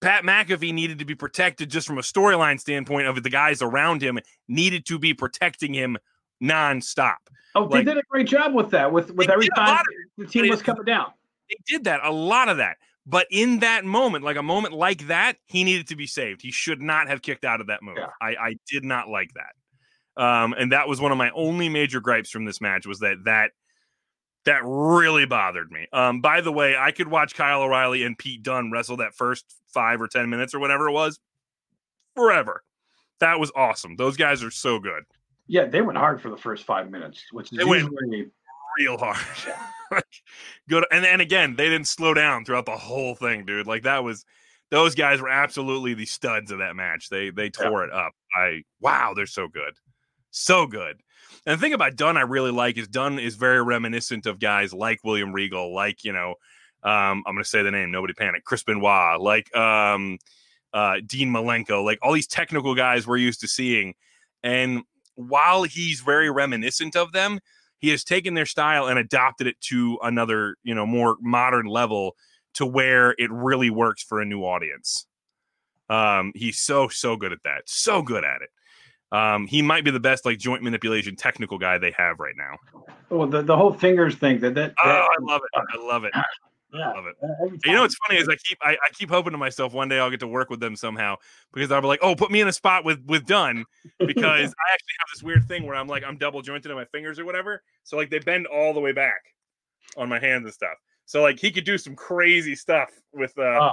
Pat McAfee needed to be protected just from a storyline standpoint of the guys around him needed to be protecting him nonstop. Oh, Like- they did a great job with that. With with every time lot the team was coming down. They did that, a lot of that. But in that moment, like a moment like that, he needed to be saved. He should not have kicked out of that move. Yeah. I, I did not like that. Um, and that was one of my only major gripes from this match was that that that really bothered me. Um, by the way, I could watch Kyle O'Reilly and Pete Dunne wrestle that first five or ten minutes or whatever it was forever. That was awesome. Those guys are so good. Yeah, they went hard for the first five minutes, which is They went- usually real hard. *laughs* *laughs* like, good. And then again, they didn't slow down throughout the whole thing, dude. Like that was those guys were absolutely the studs of that match. They they tore it up. I wow, they're so good. So good. And the thing about Dunne I really like is Dunne is very reminiscent of guys like William Regal, like, you know, um, I'm gonna say the name, nobody panic, Chris Benoit, like um uh Dean Malenko, like all these technical guys we're used to seeing. And while he's very reminiscent of them, he has taken their style and adopted it to another, you know, more modern level to where it really works for a new audience. Um, he's so so good at that, so good at it. Um, he might be the best like joint manipulation technical guy they have right now. Well, the, the whole fingers thing that that, Oh, I love it. I love it. yeah, I love it. every You know what's funny is I keep I, I keep hoping to myself one day I'll get to work with them somehow because I'll be like, oh, put me in a spot with with Dunne *laughs* because I actually have this weird thing where I'm like I'm double jointed on my fingers or whatever, so like they bend all the way back on my hands and stuff. So like he could do some crazy stuff with uh Oh.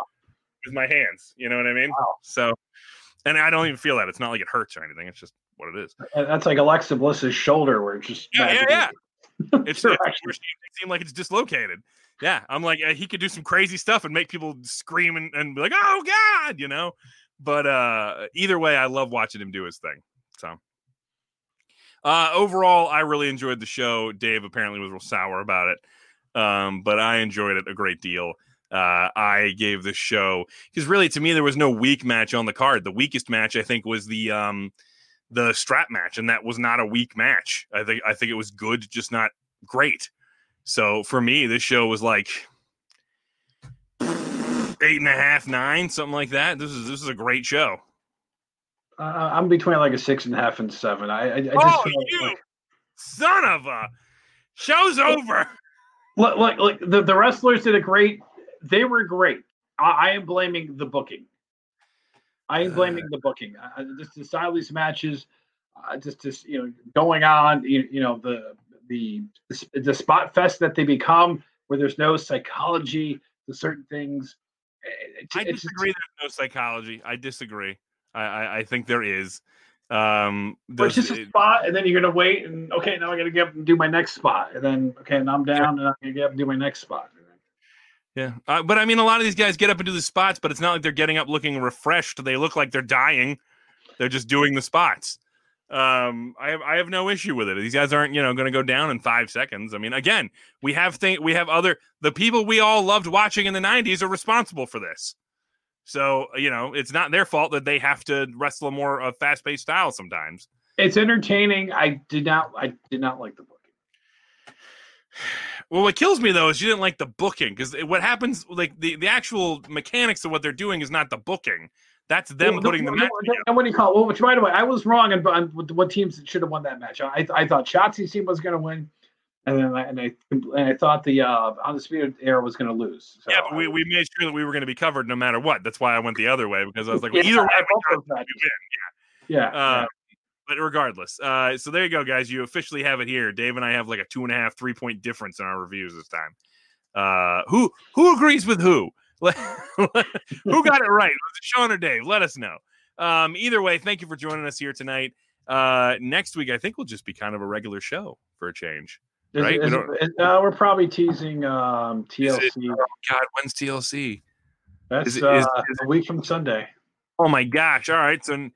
with my hands. You know what I mean? Wow. So, and I don't even feel that. It's not like it hurts or anything. It's just what it is. that's like Alexa Bliss's shoulder, where it's just Yeah, yeah, yeah. *laughs* It's, it's Correct. where she makes it seem like it's dislocated. Yeah, I'm like uh, he could do some crazy stuff and make people scream and, and be like, "Oh God," you know. But uh either way, I love watching him do his thing. So uh overall, I really enjoyed the show. Dave apparently was real sour about it, um, but I enjoyed it a great deal. Uh, I gave the show because really, to me, there was no weak match on the card. The weakest match, I think, was the um, the strap match, and that was not a weak match. I think I think it was good, just not great. So for me, this show was like eight and a half, nine, something like that. This is this is a great show. Uh, I'm between like a six and a half and seven. I, I, I just oh, feel you like, son of a show's over. look, look, look, the, the wrestlers did a great. They were great. I, I am blaming the booking. I am blaming the booking. I, I- just the style of these matches, uh, just just you know going on. You, you know the the the spot fest that they become, where there's no psychology to certain things. It- it- I it's just- disagree. There's no psychology. I disagree. I I, I think there is. Um, But it's just a spot, and then you're gonna wait, and okay, now I gotta get up and do my next spot, and then okay, now I'm down, and I'm gonna get up and do my next spot. Yeah, uh, but I mean, a lot of these guys get up and do the spots, but it's not like they're getting up looking refreshed. They look like they're dying. They're just doing the spots. Um, I have I have no issue with it. These guys aren't you know going to go down in five seconds. I mean, again, we have thing we have other the people we all loved watching in the '90s are responsible for this. So you know, it's not their fault that they have to wrestle a more uh, fast paced style sometimes. It's entertaining. I did not. I did not like the booking. Well, what kills me though is you didn't like the booking because what happens, like the, the actual mechanics of what they're doing is not the booking. That's them Well, putting the no, match no, together. And what do you call? Well, which by the way, I was wrong on, on what- teams should have won that match. I I thought Shotzi's team was going to win, and then I, and I and I thought the uh, undisputed era was going to lose. So Yeah, but we, we made sure that we were going to be covered no matter what. That's why I went the other way because I was like, well, Yeah, either way, we both got- those we win. yeah, Uh, But regardless, uh, so there you go, guys. You officially have it here. Dave and I have like a two and a half, three point difference in our reviews this time. Uh, who who agrees with who? *laughs* who got it right? Was it Sean or Dave? Let us know. Um, either way, thank you for joining us here tonight. Uh, next week, I think we'll just be kind of a regular show for a change. Is- right? we it, uh, we're probably teasing um, Is it- TLC. God, when's TLC? That's is it- uh, is- a week from Sunday. Oh my gosh! All right, so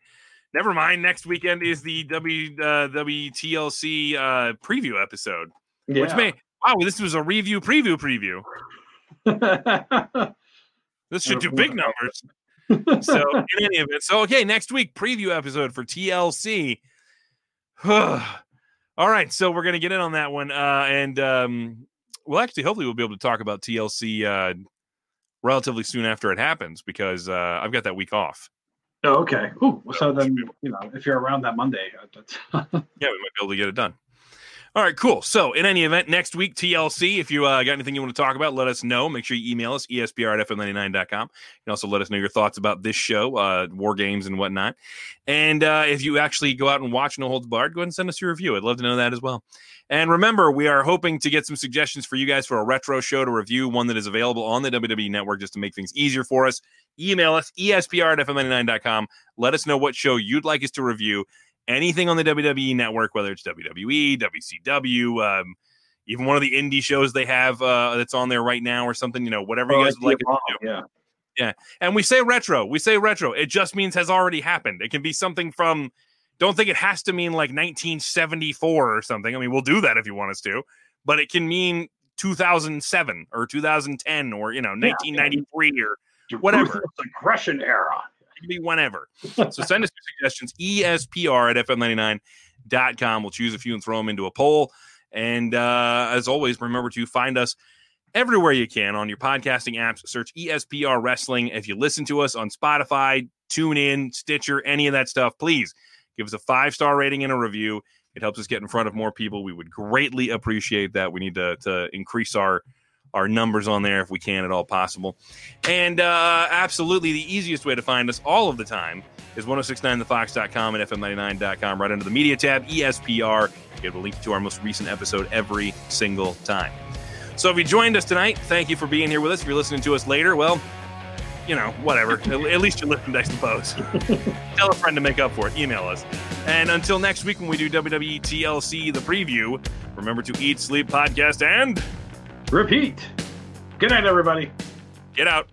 never mind. Next weekend is the W uh, WTLC uh, preview episode, Yeah. which may wow, this was a review preview preview. *laughs* This should do big numbers. So in any event, so okay, next week preview episode for TLC. *sighs* All right, so we're gonna get in on that one, uh, and um, well, actually, hopefully, we'll be able to talk about TLC uh, relatively soon after it happens because uh, I've got that week off. Oh, okay. Ooh, so then you know if you're around that Monday, uh, that's *laughs* Yeah, we might be able to get it done. All right, cool. So, in any event, next week, TLC, if you uh, got anything you want to talk about, let us know. Make sure you email us, espr at fm99.com. You can also let us know your thoughts about this show, uh, war games and whatnot. And uh, if you actually go out and watch No Holds Barred, go ahead and send us your review. I'd love to know that as well. And remember, we are hoping to get some suggestions for you guys for a retro show to review, one that is available on the WWE network just to make things easier for us. Email us, espr at fm99.com. Let us know what show you'd like us to review anything on the WWE network, whether it's WWE, WCW, um, even one of the indie shows they have uh, that's on there right now or something, you know, whatever you guys would like to do. yeah. And we say retro, we say retro. It just means has already happened. It can be something from, don't think it has to mean like 1974 or something. I mean, we'll do that if you want us to, but it can mean 2007 or 2010 or, you know, 1993 or Whatever. Aggression era. Can be whenever. So send us your suggestions, espr at fm99.com. We'll choose a few and throw them into a poll. And uh, as always, remember to find us everywhere you can on your podcasting apps. Search ESPR Wrestling. If you listen to us on Spotify, TuneIn, Stitcher, any of that stuff, please give us a five star rating and a review. It helps us get in front of more people. We would greatly appreciate that. We need to, to increase our our numbers on there if we can at all possible. And uh, absolutely, the easiest way to find us all of the time is 1069thefox.com and fm99.com. Right under the media tab, ESPR. You have a link to our most recent episode every single time. So if you joined us tonight, thank you for being here with us. If you're listening to us later, well, you know, whatever. *laughs* At least you listened, I suppose. *laughs* Tell a friend to make up for it. Email us. And until next week when we do WWE TLC, the preview, remember to eat, sleep, podcast, and repeat. Good night, everybody. Get out.